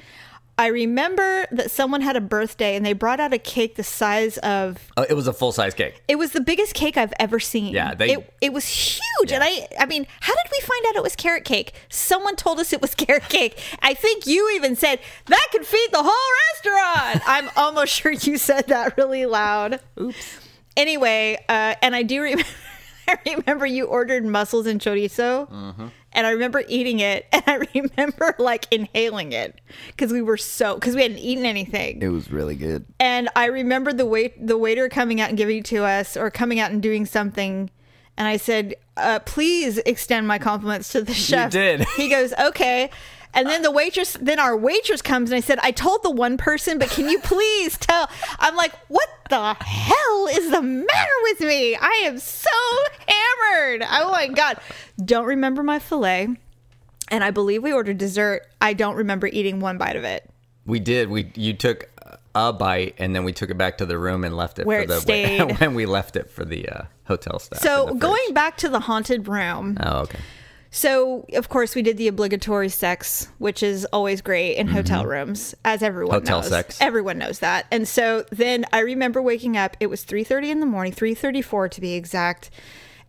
I remember that someone had a birthday and they brought out a cake the size of Oh, it was a full size cake. it was the biggest cake I've ever seen. Yeah, they- it, it was huge. And I I mean, how did we find out it was carrot cake? Someone told us it was carrot cake. I think you even said that could feed the whole restaurant. I'm almost sure you said that really loud. Oops. Anyway, uh, and I do remember I remember you ordered mussels and chorizo. Mm-hmm. And I remember eating it, and I remember like inhaling it because we were so because we hadn't eaten anything. It was really good. And I remember the wait the waiter coming out and giving it to us or coming out and doing something. And I said, uh, please extend my compliments to the chef. You did. He goes, okay. And then the waitress, then our waitress comes and I said, I told the one person, but can you please tell? I'm like, what the hell is the matter with me? I am so hammered. Oh my God. Don't remember my filet. And I believe we ordered dessert. I don't remember eating one bite of it. We did. We you took a bite and then we took it back to the room and left it Where for it stayed. when we left it for the uh, hotel staff. So going back to the haunted room. Oh, okay. So of course we did the obligatory sex, which is always great in hotel rooms, as everyone Mm-hmm. Hotel knows. sex. Everyone knows that. And so then I remember waking up. It was three thirty in the morning, three thirty four to be exact,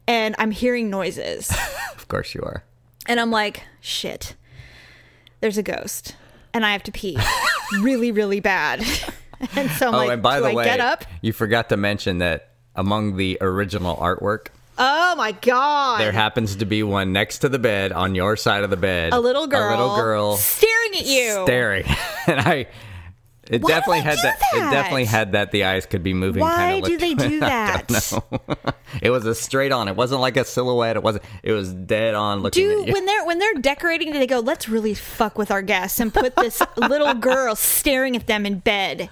and I'm hearing noises, Of course you are. and I'm like, shit, there's a ghost, and I have to pee, really, really bad. And so I'm Oh, like, and by do the I way, get up? you forgot to mention that among the original artwork, Oh my god! there happens to be one next to the bed on your side of the bed. a little girl, A little girl staring at you. staring, and I. It Why definitely had that, that? It definitely had that. The eyes could be moving. Why do they do that? don't know. it was a straight on. It wasn't like a silhouette. It wasn't. It was dead on looking do at you. when they're when they're decorating do they go let's really fuck with our guests and put this little girl staring at them in bed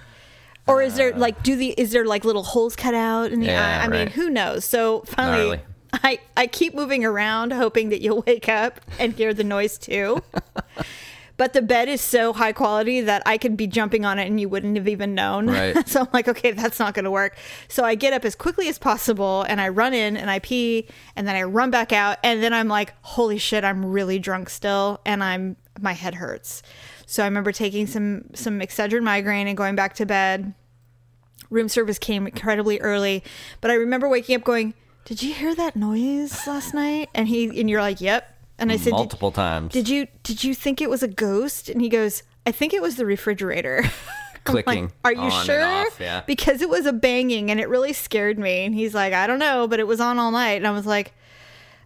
or is there like do the is there like little holes cut out in the Yeah, eye i mean who knows so finally Gnarly. i i keep moving around hoping that you'll wake up and hear the noise too but the bed is so high quality that I could be jumping on it and you wouldn't have even known. Right. so I'm like, okay, that's not going to work. So I get up as quickly as possible and I run in and I pee and then I run back out and then I'm like, holy shit, I'm really drunk still and I'm my head hurts. So I remember taking some some Excedrin migraine and going back to bed. Room service came incredibly early, but I remember waking up going, "Did you hear that noise last night?" And he and you're like, "Yep." And I said, "Did- multiple times. did you did you think it was a ghost? And he goes, I think it was the refrigerator. I'm like, Clicking Are you sure? off, yeah. Because it was a banging and it really scared me. And he's like, I don't know, but it was on all night. And I was like,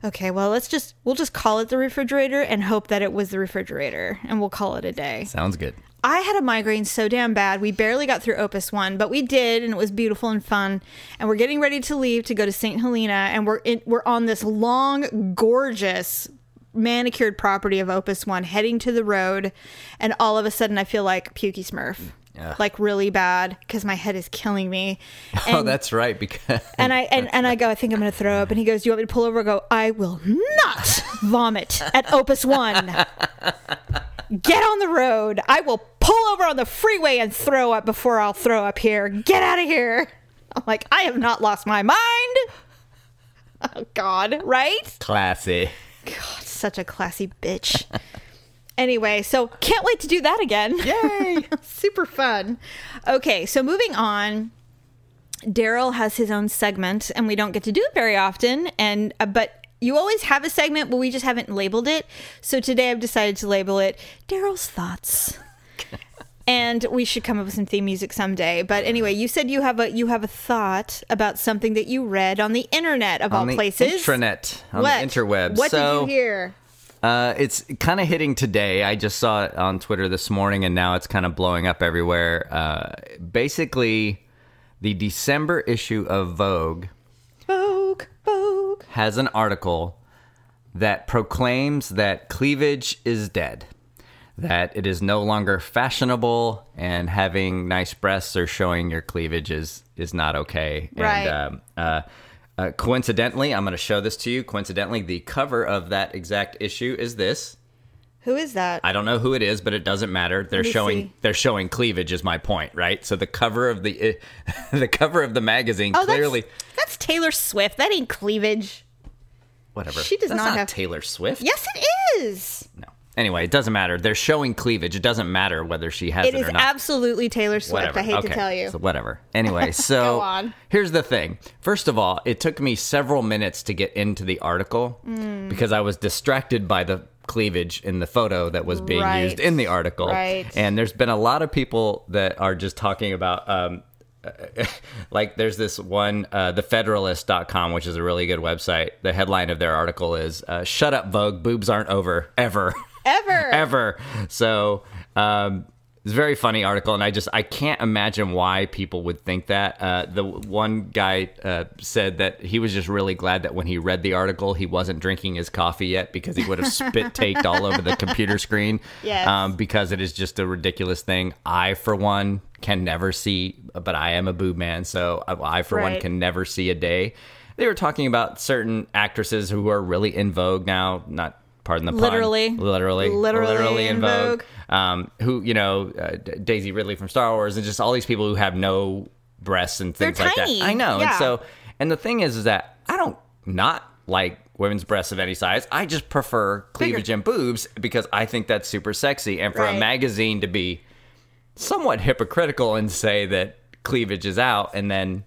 okay, well, let's just we'll just call it the refrigerator and hope that it was the refrigerator, and we'll call it a day. Sounds good. I had a migraine so damn bad. We barely got through Opus 1, but we did and it was beautiful and fun. And we're getting ready to leave to go to St. Helena and we're in, we're on this long gorgeous manicured property of Opus 1 heading to the road and all of a sudden I feel like pukey smurf. Yeah. Like really bad cuz my head is killing me. oh, that's right. Because And I and, and I go, I think I'm gonna throw up. And he goes, Do you want me to pull over? I go, I will not vomit at Opus One. Get on the road. I will pull over on the freeway and throw up before I'll throw up here. Get out of here. I'm like, I have not lost my mind. Oh God, right? classy. God, such a classy bitch. anyway, so can't wait to do that again. Yay! Super fun. Okay, so moving on. Daryl has his own segment, and we don't get to do it very often. And uh, but you always have a segment, but we just haven't labeled it. So today I've decided to label it Daryl's thoughts. and we should come up with some theme music someday. But anyway, you said you have a you have a thought about something that you read on the internet of all the places. intranet, on what? the interwebs. What so, did you hear? Uh, it's kind of hitting today. I just saw it on Twitter this morning, and now it's kind of blowing up everywhere. Uh, basically, the December issue of Vogue Vogue, Vogue. has an article that proclaims that cleavage is dead, that it is no longer fashionable, and having nice breasts or showing your cleavage is is not okay. Right. And um, uh, uh, coincidentally, I'm going to show this to you. Coincidentally, the cover of that exact issue is this. Who is that? I don't know who it is, but it doesn't matter. They're showing see. they're showing cleavage is my point, right? So the cover of the the cover of the magazine oh, clearly that's, that's Taylor Swift. That ain't cleavage. whatever. she does That's not have- Taylor Swift. Yes, it is. No. Anyway, it doesn't matter. They're showing cleavage. It doesn't matter whether she has it, It is or not. absolutely Taylor Swift. whatever. I hate to tell you. So whatever. Anyway, so here's the thing. First of all, it took me several minutes to get into the article Mm. because I was distracted by the cleavage in the photo that was being Right. used in the article. Right. And there's been a lot of people that are just talking about um, like there's this one uh, thefederalist.com which is a really good website the headline of their article is uh, shut up vogue boobs aren't over ever Ever. ever. So um, it's a very funny article, and I just I can't imagine why people would think that. Uh, the one guy uh, said that he was just really glad that when he read the article, he wasn't drinking his coffee yet because he would have spit taked all over the computer screen. Yes. Um, because it is just a ridiculous thing. I, for one, can never see, but I am a boob man, so I, I for one, can never see a day. They were talking about certain actresses who are really in vogue now. Not pardon the pun. Literally. literally, Literally in in vogue. vogue. Um, who you know, uh, Daisy Ridley from Star Wars, and just all these people who have no breasts and things They're like tiny. that. I know, Yeah. and so, and the thing is, is that I don't not like women's breasts of any size. I just prefer cleavage Bigger. and boobs because I think that's super sexy, and for a magazine to be somewhat hypocritical and say that cleavage is out and then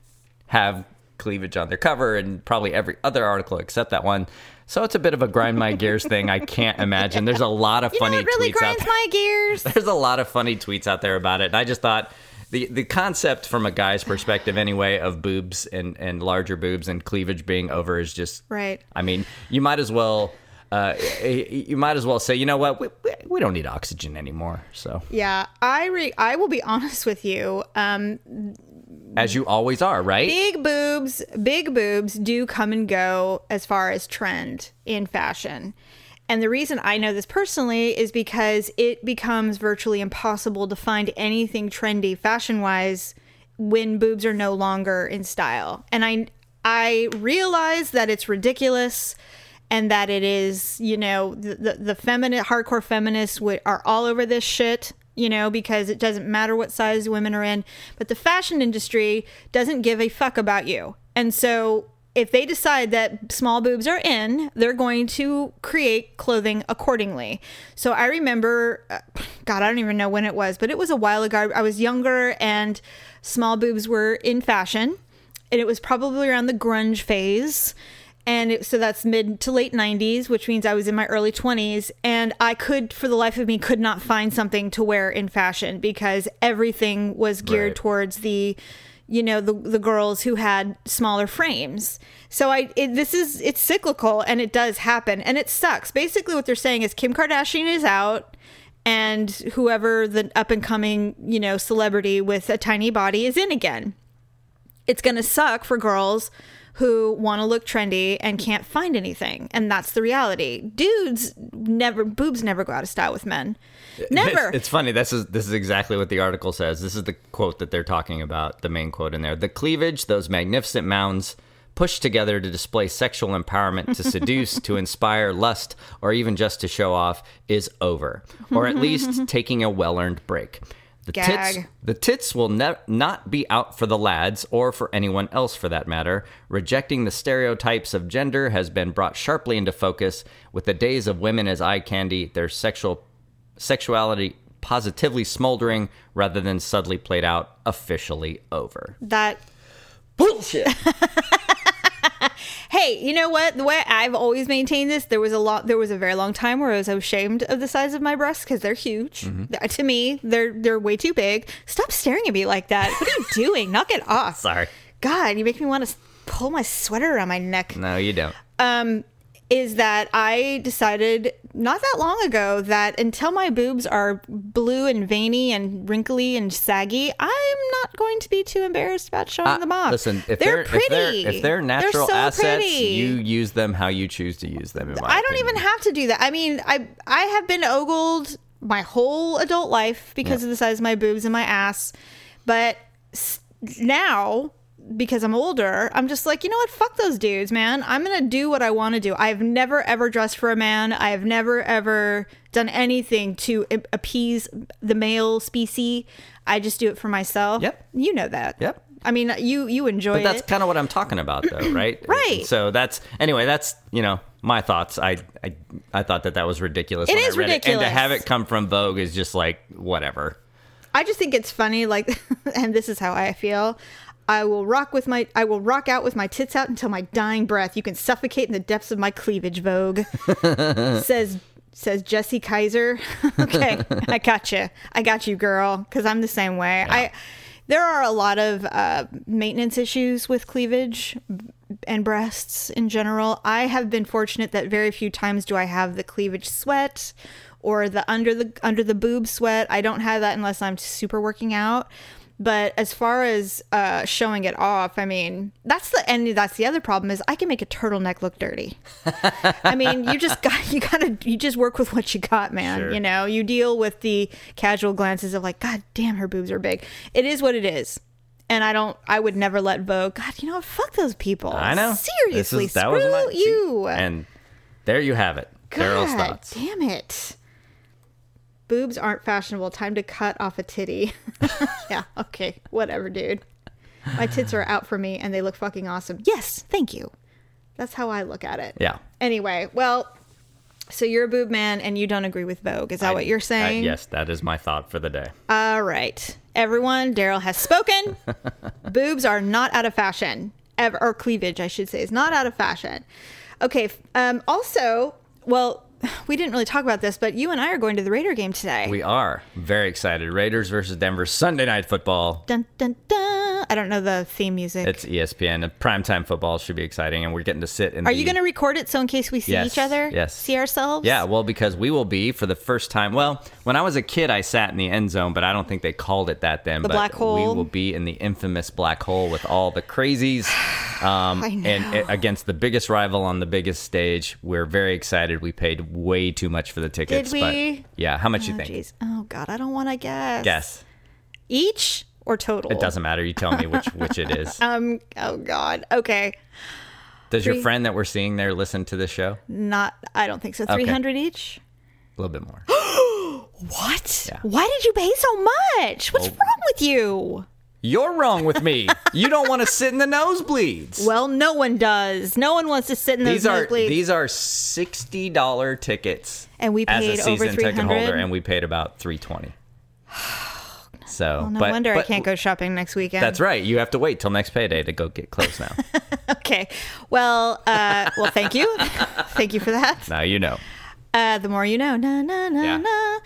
have cleavage on their cover and probably every other article except that one. So it's a bit of a grind my gears thing. I can't imagine. There's a lot of You funny know really tweets out grinds there. my gears? There's a lot of funny tweets out there about it. And I just thought the the concept from a guy's perspective anyway of boobs and and larger boobs and cleavage being over is just Right. I mean, you might as well uh, you might as well say, you know what, we, we, we don't need oxygen anymore. So, Yeah, I re- I will be honest with you. Um, as you always are, right? big boobs, big boobs do come and go as far as trend in fashion. And the reason I know this personally is because it becomes virtually impossible to find anything trendy fashion wise when boobs are no longer in style. And I I realize that it's ridiculous and that it is, you know, the the, the feminine hardcore feminists are all over this shit, you know, because it doesn't matter what size women are in, but the fashion industry doesn't give a fuck about you. And so if they decide that small boobs are in, they're going to create clothing accordingly. So I remember, uh, God, I don't even know when it was, but it was a while ago. I was younger and small boobs were in fashion. And it was probably around the grunge phase. And it, so that's mid to late 90s, which means I was in my early 20s. And I could, for the life of me, could not find something to wear in fashion because everything was geared Right. towards the you know the the girls who had smaller frames. So I it, this is it's cyclical and it does happen and it sucks. Basically what they're saying is Kim Kardashian is out and whoever the up and coming, you know, celebrity with a tiny body is in again. It's going to suck for girls who want to look trendy and can't find anything. And that's the reality. Dudes never boobs never go out of style with men. Never. It's, it's funny. This is this is exactly what the article says. This is the quote that they're talking about. The main quote in there: "The cleavage, those magnificent mounds." Pushed together to display sexual empowerment, to seduce, to inspire lust, or even just to show off, is over, or at least taking a well-earned break. The tits, the tits will ne- not be out for the lads, or for anyone else for that matter. Rejecting the stereotypes of gender has been brought sharply into focus, with the days of women as eye candy, their sexual sexuality positively smoldering rather than subtly played out, officially over. that Bullshit. Hey, you know what? The way I've always maintained this, there was a lot. There was a very long time where I was ashamed of the size of my breasts because they're huge. Mm-hmm. To me, they're they're way too big. Stop staring at me like that. What are you doing? Knock it off. Sorry. God, you make me want to pull my sweater around my neck. No, you don't. um, is that I decided not that long ago that until my boobs are blue and veiny and wrinkly and saggy, I'm not going to be too embarrassed about showing Uh, them off. Listen, if they're, they're, pretty, if they're if they're natural so assets, pretty. you use them how you choose to use them. I don't opinion. even have to do that. I mean, I I have been ogled my whole adult life because Yeah. of the size of my boobs and my ass, but now because I'm older, I'm just like, you know what? Fuck those dudes, man. I'm gonna do what I want to do. I've never ever dressed for a man. I have never ever done anything to a- appease the male species. I just do it for myself. Yep. You know that. Yep. I mean, you you enjoy it. But that's kind of what I'm talking about, though, right? Right. So that's anyway. That's you know my thoughts. I I, I thought that that was ridiculous. It is read It. And to have it come from Vogue is just like whatever. I just think it's funny, like, and this is how I feel. I will rock with my, I will rock out with my tits out until my dying breath. You can suffocate in the depths of my cleavage, Vogue. says says Jesse Kaiser. okay, I got you. I got you, girl. Because I'm the same way. I there are a lot of uh, maintenance issues with cleavage and breasts in general. I have been fortunate that very few times do I have the cleavage sweat or the under the under the boob sweat. I don't have that unless I'm super working out. But as far as uh, showing it off, I mean, that's the and that's the other problem is I can make a turtleneck look dirty. I mean, you just got you gotta you just work with what you got, man. Sure. You know, you deal with the casual glances of like, God damn, her boobs are big. It is what it is. And I don't I would never let Vogue God, you know what, fuck those people. I know. Seriously, is- screw you. And there you have it. Daryl's God thoughts. damn it. Boobs aren't fashionable. Time to cut off a titty. yeah, okay. Whatever, dude. My tits are out for me and they look fucking awesome. Yes, thank you. That's how I look at it. Yeah. Anyway, well, so you're a boob man and you don't agree with Vogue. Is that what you're I- saying? yes, that is my thought for the day. All right. Everyone, Daryl has spoken. Boobs are not out of fashion. Ever, or cleavage, I should say, is not out of fashion. Okay. Um, also, well, we didn't really talk about this, but you and I are going to the Raider game today. We are very excited. Raiders versus Denver Sunday night football. dun, dun, dun. I don't know the theme music. It's ESPN. Primetime football should be exciting, and we're getting to sit in. are the, you going to record it so in case we see Yes, each other? yes. See ourselves? Yeah, well, because we will be for the first time. Well, when I was a kid, I sat in the end zone, but I don't think they called it that then. The but black hole? We will be in the infamous black hole with all the crazies, um, I know. and it, against the biggest rival on the biggest stage. We're very excited. We paid way too much for the tickets. Did we? But yeah, how much Oh, you think? jeez. Oh, God. I don't want to guess. Guess. Each or total? It doesn't matter. You tell me which which it is. Um, oh, God. Okay. Does your friend that we're seeing there listen to this show? Not, I don't think so. 300 each? A little bit more. What? Yeah. Why did you pay so much? What's Well- wrong with you? You're wrong with me. You don't want to sit in the nosebleeds. Well, no one does. No one wants to sit in those these are nosebleeds. these are sixty dollar tickets, And we paid as a over season ticket 300? holder, and we paid about three twenty. So, no but, wonder I can't go shopping next weekend. That's right. You have to wait till next payday to go get clothes now. Okay. Well, uh, well, thank you. thank you for that. now you know. Uh, the more you know. Na na na Yeah. na.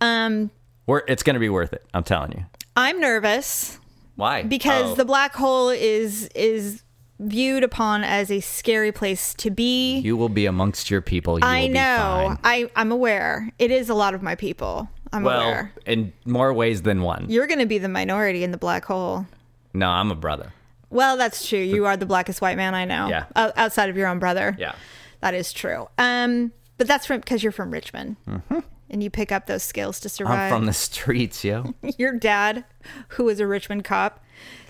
Um, We're, it's going to be worth it. I'm telling you. I'm nervous Why? because Oh, the black hole is is viewed upon as a scary place to be. you will be amongst your people. You I will be know. I I'm aware. It is a lot of my people. I'm Well, aware. in more ways than one. You're going to be the minority in the black hole. No, I'm a brother. Well, that's true. You are the blackest white man I know. Yeah. O- outside of your own brother. Yeah. That is true. Um, but that's from because you're from Richmond, and you pick up those skills to survive. Mm-hmm. I'm from the streets, yo. your dad, who is a Richmond cop,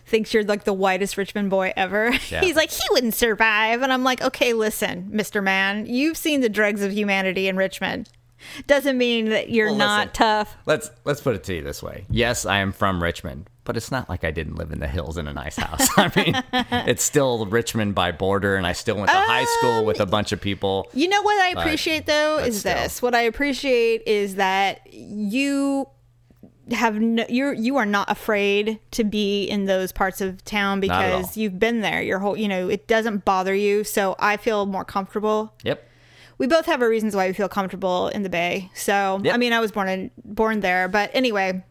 thinks you're like the whitest Richmond boy ever. Yeah. He's like, he wouldn't survive, and I'm like, okay, listen, Mister Man, you've seen the dregs of humanity in Richmond. Doesn't mean that you're Well, not listen. tough. Let's let's put it to you this way. Yes, I am from Richmond, but it's not like I didn't live in the hills in a nice house. I mean, it's still Richmond by border, and I still went to high school with a um, bunch of people. You know what I appreciate though is still. this. What I appreciate is that you have no, you're you are not afraid to be in those parts of town Not at all. because you've been there your whole you know it doesn't bother you so i feel more comfortable Yep. We both have our reasons why we feel comfortable in the bay so Yep. i mean i was born in born there but anyway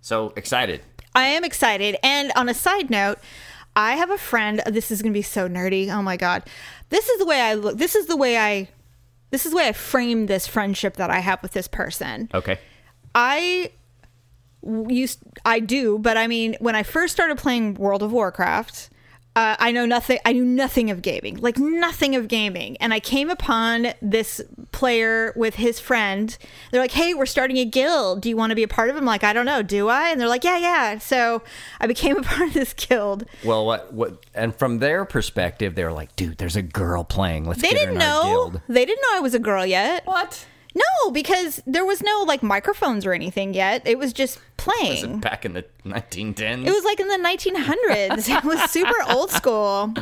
So excited. I am excited. And on a side note, I have a friend. This is going to be so nerdy. Oh my god. This is the way I look. This is the way I this is the way I frame this friendship that I have with this person. Okay. I used I do, but I mean when I first started playing World of Warcraft, uh, I know nothing. I knew nothing of gaming, like nothing of gaming. And I came upon this player with his friend. They're like, "Hey, we're starting a guild. Do you want to be a part of it?" I'm like, "I don't know. Do I?" And they're like, "Yeah, yeah." So I became a part of this guild. Well, what what? And from their perspective, they were like, "Dude, there's a girl playing. Let's They get her didn't know. They didn't know I was a girl yet. What? No, because there was no like microphones or anything yet. It was just playing. Was Back in the 1910s. It was like in the 1900s. it was super old school.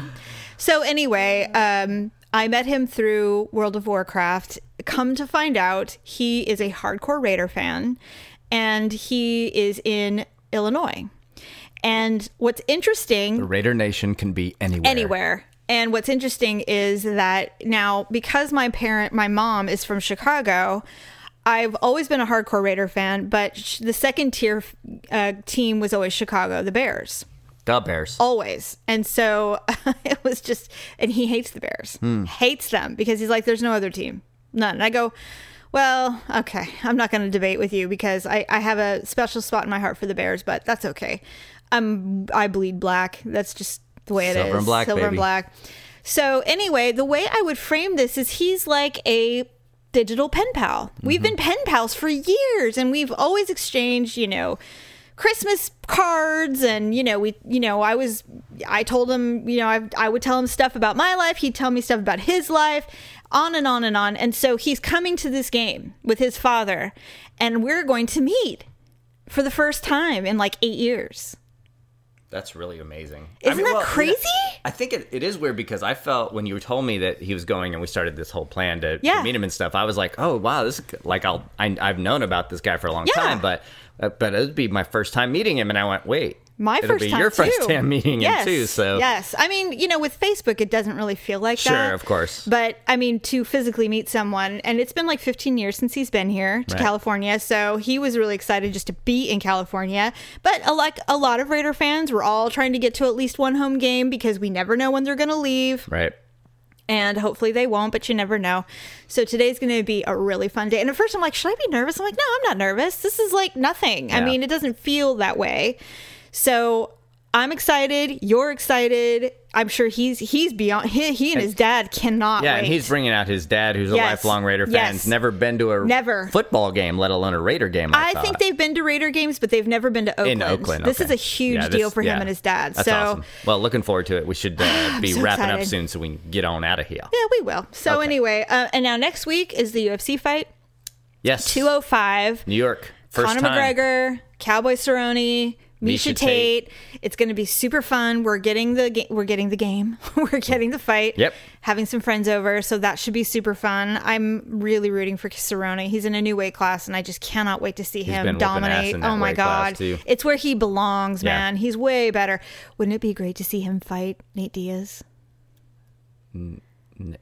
So anyway, um, I met him through World of Warcraft. Come to find out, he is a hardcore Raider fan, and he is in Illinois. And what's interesting the Raider Nation can be anywhere. anywhere. And what's interesting is that now because my parent, my mom is from Chicago, I've always been a hardcore Raider fan, but sh- the second tier uh, team was always Chicago, the Bears, The Bears. always. And so it was just, and he hates the Bears, hates them because he's like, there's no other team, none. And I go, well, okay, I'm not going to debate with you because I, I have a special spot in my heart for the Bears, but that's okay. I'm I bleed black. That's just the way it is. Silver and black, Silver and baby. black. So anyway, the way I would frame this is he's like a digital pen pal. We've Mm-hmm. been pen pals for years, and we've always exchanged, you know. Christmas cards and you know we you know I was I told him you know I I would tell him stuff about my life he'd tell me stuff about his life on and on and on and so he's coming to this game with his father and we're going to meet for the first time in like 8 years That's really amazing. Isn't that crazy? I think it, it is weird because I felt when you told me that he was going and we started this whole plan to, to Yeah. meet him and stuff. I was like, oh wow, this is like I'll I, I've known about this guy for a long Yeah. time, but uh, but it would be my first time meeting him, and I went, wait, My it'll first be time your first too. time meeting yes. him too. So yes, I mean, you know, with Facebook, it doesn't really feel like Sure, that. Sure, of course. But I mean, to physically meet someone, and it's been like 15 years since he's been here to Right. California, so he was really excited just to be in California. But uh, like a lot of Raider fans, we're all trying to get to at least one home game because we never know when they're going to leave right. and hopefully they won't, but you never know. So today's going to be a really fun day. And at first I'm like, should I be nervous? I'm like, no, I'm not nervous. This is like nothing. I mean, it doesn't feel that way. So I'm excited. You're excited. I'm sure he's he's beyond. He, he and his dad cannot. Yeah, wait. and he's bringing out his dad, who's a lifelong Raider fan. Yes. He's never been to a Never. football game, let alone a Raider game. I, I think they've been to Raider games, but they've never been to Oakland. in Oakland. This okay. is a huge Yeah, this- deal for him and his dad. That's so awesome. Well, looking forward to it. We should uh, be so wrapping up soon so we can get on out of here. yeah, we will. So Okay. anyway, uh, and now next week is the UFC fight. Yes, 205. New York. First Conor time. McGregor, Cowboy Cerrone, Miesha Miesha Tate. Tate. It's going to be super fun. We're getting the ga- we're getting the game. we're getting the fight. Yep. Having some friends over, so that should be super fun. I'm really rooting for Cerrone. He's in a new weight class, and I just cannot wait to see been him dominate. Oh my god, it's where he belongs, Yeah. man. He's way better. Wouldn't it be great to see him fight Nate Diaz? N-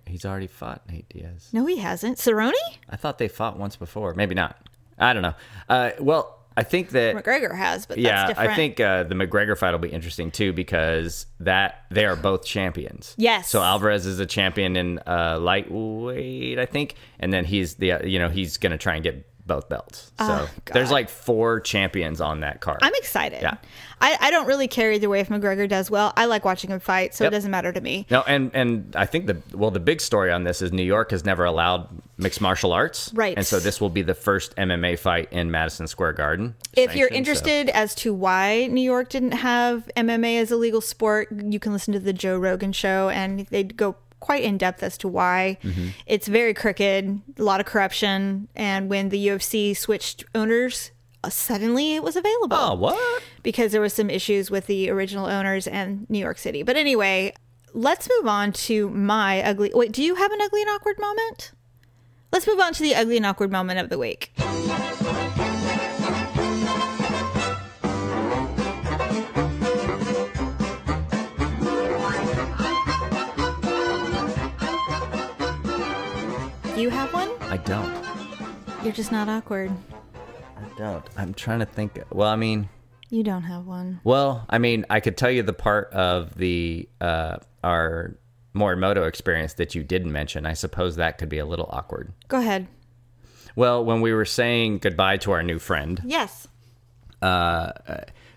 He's already fought Nate Diaz. No, he hasn't. Cerrone? I thought they fought once before. Maybe not. I don't know. Uh, well, I think that McGregor has, but yeah, that's different. I think uh, the McGregor fight will be interesting too because that they are both champions. Yes. So Alvarez is a champion in uh, lightweight, I think, and then he's the you know he's gonna try and get both belts. Oh, so Oh, there's like four champions on that card. I'm excited. Yeah. I, I don't really care either way if McGregor does well. I like watching him fight, so Yep. it doesn't matter to me. no, and and I think the well the big story on this is New York has never allowed mixed martial arts, Right. And so this will be the first MMA fight in Madison Square Garden. If you're sanctioned, so- interested as to why New York didn't have MMA as a legal sport, you can listen to the Joe Rogan show and they'd go quite in depth as to why. Mm-hmm. It's very crooked, a lot of corruption, and when the UFC switched owners, uh, suddenly it was available. oh what? because there was some issues with the original owners and New York City. But anyway, let's move on to my ugly. Wait, do you have an ugly and awkward moment? Let's move on to the ugly and awkward moment of the week. You have one? I don't. You're just not awkward. I don't. I'm trying to think. Well, I mean, You don't have one. well, I mean, I could tell you the part of the uh, our Morimoto experience that you didn't mention. I suppose that could be a little awkward. Go ahead. Well, when we were saying goodbye to our new friend, Yes. uh,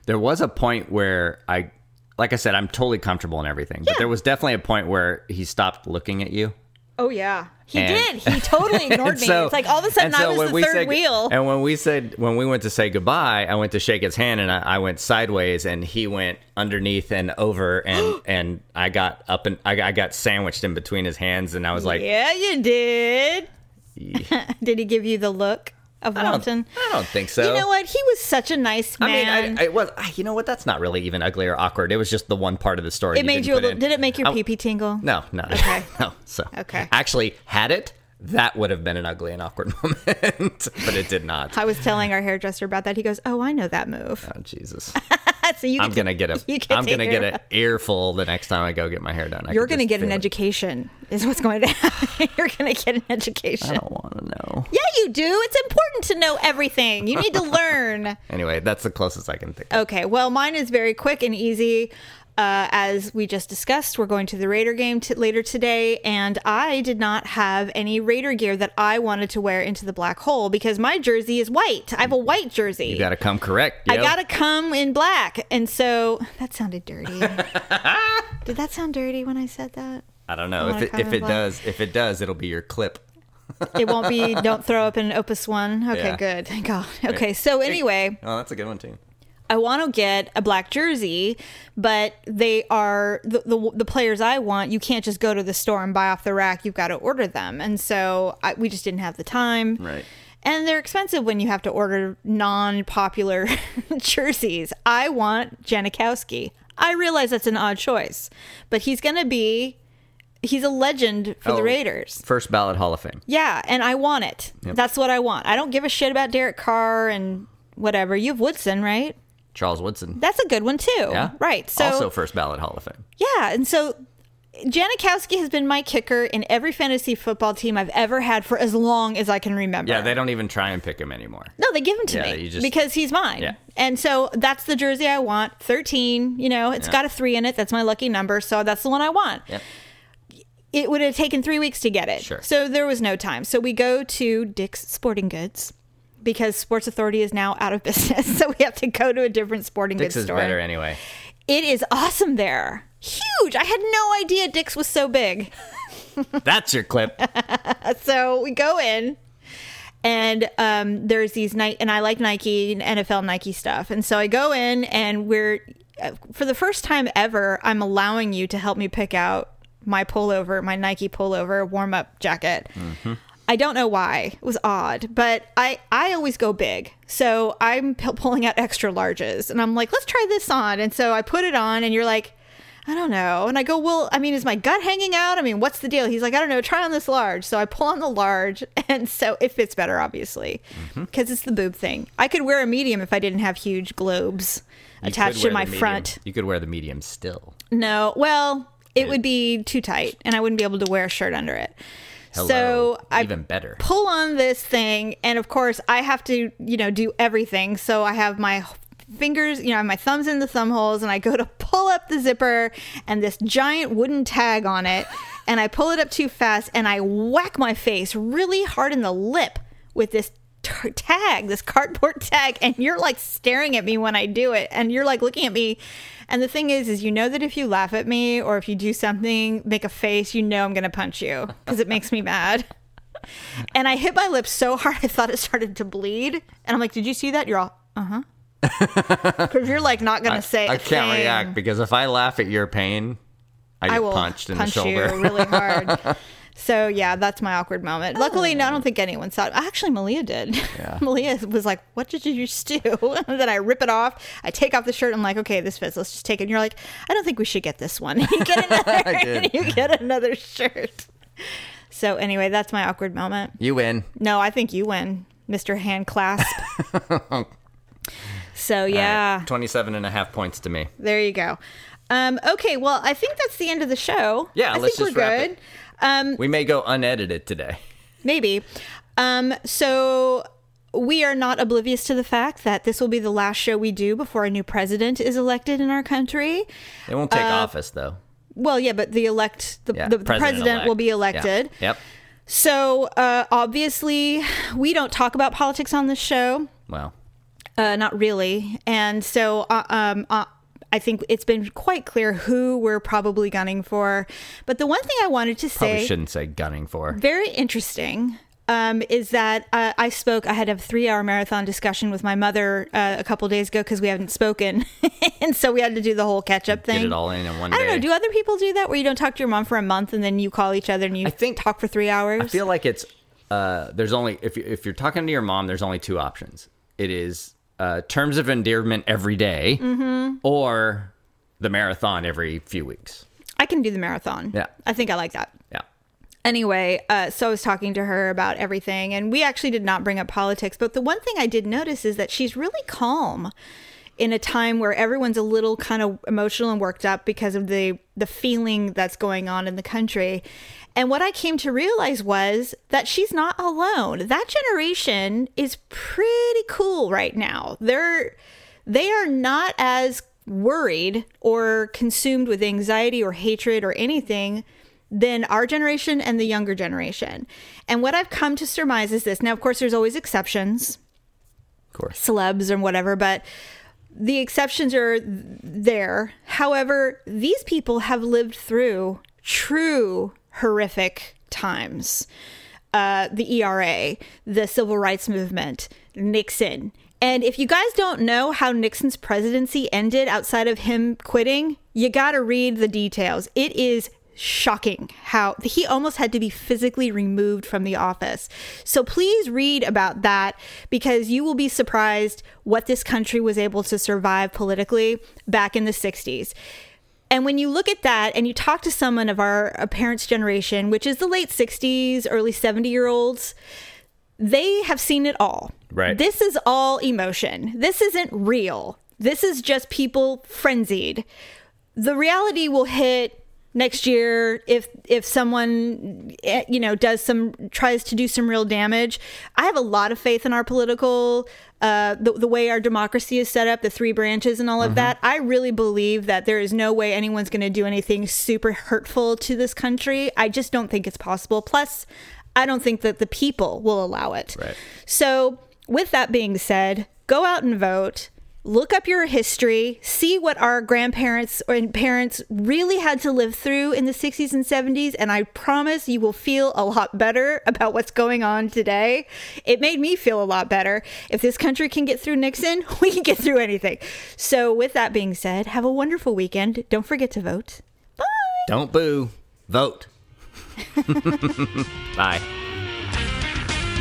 there was a point where I, like I said, I'm totally comfortable and everything, but there was definitely a point where he stopped looking at you. Oh yeah. He And- did. He totally ignored me. so- it's like all of a sudden and I was the we third said- wheel. And when we said when we went to say goodbye, I went to shake his hand and I, I went sideways, and he went underneath and over, and and I got up and I, I got sandwiched in between his hands, and I was like, yeah, you did. did he give you the look of I Walton? I don't think so. You know what? He was such a nice I man. mean, I, I was. I, you know what? That's not really even ugly or awkward. It was just the one part of the story. it made you a little. in. Did it make your pee pee tingle? No, no. Okay. no. So Okay. Actually, had it, that would have been an ugly and awkward moment, but it did not. I was telling our hairdresser about that. He goes, "Oh, I know that move." Oh Jesus! so you I'm gonna get a. I'm gonna get an earful the next time I go get my hair done. I You're going to get an it. education, is what's going to happen. You're going to get an education. I don't want to know. Yeah, you do. It's important to know everything. You need to learn. Anyway, that's the closest I can think. Of. Okay, well, mine is very quick and easy. Uh, as we just discussed, we're going to the Raider game t- later today, and I did not have any Raider gear that I wanted to wear into the black hole because my jersey is white. I have a white jersey. You got to come correct. I gotta come in black, and so that sounded dirty. Did that sound dirty when I said that? I don't know wanna if it if it black. does. If it does, it'll be your clip. It won't be. don't throw up in Opus One. Okay, Yeah. good. Thank God. Okay, so anyway. Oh, that's a good one too. I want to get a black jersey, but they are the, the the players I want. You can't just go to the store and buy off the rack. You've got to order them, and so I, we just didn't have the time. Right. And they're expensive when you have to order non-popular jerseys. I want Janikowski. I realize that's an odd choice, but he's going to be he's a legend for the Oh. Raiders. First ballot Hall of Fame. Yeah, and I want it. That's what I want. I don't give a shit about Derek Carr and whatever. You have Woodson, right? Charles Woodson. That's a good one too. Yeah. Right. So also first ballot Hall of Fame. yeah, and so Janikowski has been my kicker in every fantasy football team I've ever had for as long as I can remember. Yeah, they don't even try and pick him anymore. No, they give him to Yeah, me just- because he's mine. Yeah. And so that's the jersey I want. 13, you know, it's Yeah. got a 3 in it. That's my lucky number, so that's the one I want. Yep. It would have taken 3 weeks to get it. Sure. So there was no time. So we go to Dick's Sporting Goods because Sports Authority is now out of business. So we have to go to a different sporting Dick's goods is store. better anyway. It is awesome there. Huge. I had no idea Dick's was so big. That's your clip. So we go in and um, there's these Nike, and I like Nike and NFL Nike stuff. And so I go in and we're, uh, for the first time ever, I'm allowing you to help me pick out my pullover, my Nike pullover warm up jacket. I don't know why. It was odd, but I I always go big. So I'm p- pulling out extra larges and I'm like, "Let's try this on." And so I put it on and you're like, "I don't know." And I go, "Well, I mean, is my gut hanging out? I mean, what's the deal?" He's like, "I don't know. Try on this large." So I pull on the large and so it fits better obviously mm-hmm. because it's the boob thing. I could wear a medium if I didn't have huge globes You attached to my front. You could wear the medium still. No, well, it would be too tight and I wouldn't be able to wear a shirt under it. Hello. So I even better. pull on this thing, and of course, I have to, you know, do everything. So I have my fingers, you know, my thumbs in the thumb holes, and I go to pull up the zipper, and this giant wooden tag on it, and I pull it up too fast, and I whack my face really hard in the lip with this t- tag, this cardboard tag, and you're like staring at me when I do it, and you're like looking at me. And the thing is, is you know that if you laugh at me or if you do something, make a face, you know I'm gonna punch you because it makes me mad. And I hit my lips so hard I thought it started to bleed. And I'm like, "Did you see that?" You're all, "Uh huh," because you're like not gonna say. I can't thing. react because if I laugh at your pain, I get I will punched in punch the shoulder. you really hard. So yeah, that's my awkward moment. Luckily, no, I don't think anyone saw it. Actually, Malia did. Yeah. Malia was like, "What did you just do?" then I rip it off. I take off the shirt. I'm like, "Okay, this fits. Let's just take it." And you're like, "I don't think we should get this one." you get another. you get another shirt. So anyway, that's my awkward moment. you win. No, I think you win, Mr. Hand Clasp. so yeah, 27 and a half points to me. there you go. Um, okay, well, I think that's the end of the show. Yeah, I let's think just we're wrap good. it. Um, We may go unedited today. maybe. Um, so we are not oblivious to the fact that this will be the last show we do before a new president is elected in our country. They won't take office though. Well, yeah, but the elect the, Yeah, the, president president-elect. will be Yeah. elected. Yep. So uh, obviously, we don't talk about politics on this show. Well, Uh, not really. And so uh, um, uh, I think it's been quite clear who we're probably gunning for. But the one thing I wanted to probably say, shouldn't say gunning for. very interesting, um, is that uh, I spoke, I had a three hour marathon discussion with my mother uh, a couple days ago because we haven't spoken. and so we had to do the whole catch up thing. Get it all in in one I don't know. Do other people do that where you don't talk to your mom for a month and then you call each other and you I think- talk for three hours? I feel like it's uh, there's only if you, if you're talking to your mom, there's only two options. It is uh, terms of endearment every day Mm-hmm. or the marathon every few weeks. I can do the marathon. Yeah. I think I like that. Yeah. Anyway, uh, so I was talking to her about everything, and we actually did not bring up politics. But the one thing I did notice is that she's really calm in a time where everyone's a little kind of emotional and worked up because of the the feeling that's going on in the country. And what I came to realize was that she's not alone. That generation is pretty cool right now. They're they are not as worried or consumed with anxiety or hatred or anything than our generation and the younger generation. And what I've come to surmise is this. Now, of course, there's always exceptions Of course. celebs or whatever, but the exceptions are there. However, these people have lived through true horrific times. Uh, the ERA, the civil rights movement, Nixon. And if you guys don't know how Nixon's presidency ended outside of him quitting, you got to read the details. It is shocking how he almost had to be physically removed from the office. So please read about that because you will be surprised what this country was able to survive politically back in the 60s. And when you look at that and you talk to someone of our uh, parents' generation, which is the late 60s, early 70 year olds, they have seen it all. Right. This is all emotion. This isn't real. This is just people frenzied. The reality will hit next year if if someone eh, you know does some tries to do some real damage. I have a lot of faith in our political uh the, the way our democracy is set up the three branches and all of that. I really believe that there is no way anyone's going to do anything super hurtful to this country. I just don't think it's possible. Plus i don't think that the people will allow it. Right. so with that being said go out and vote look up your history, see what our grandparents and parents really had to live through in the 60s and 70s, and I promise you will feel a lot better about what's going on today. It made me feel a lot better. If this country can get through Nixon, we can get through anything. So, with that being said, have a wonderful weekend. Don't forget to vote. Bye. Don't boo. Vote. Bye.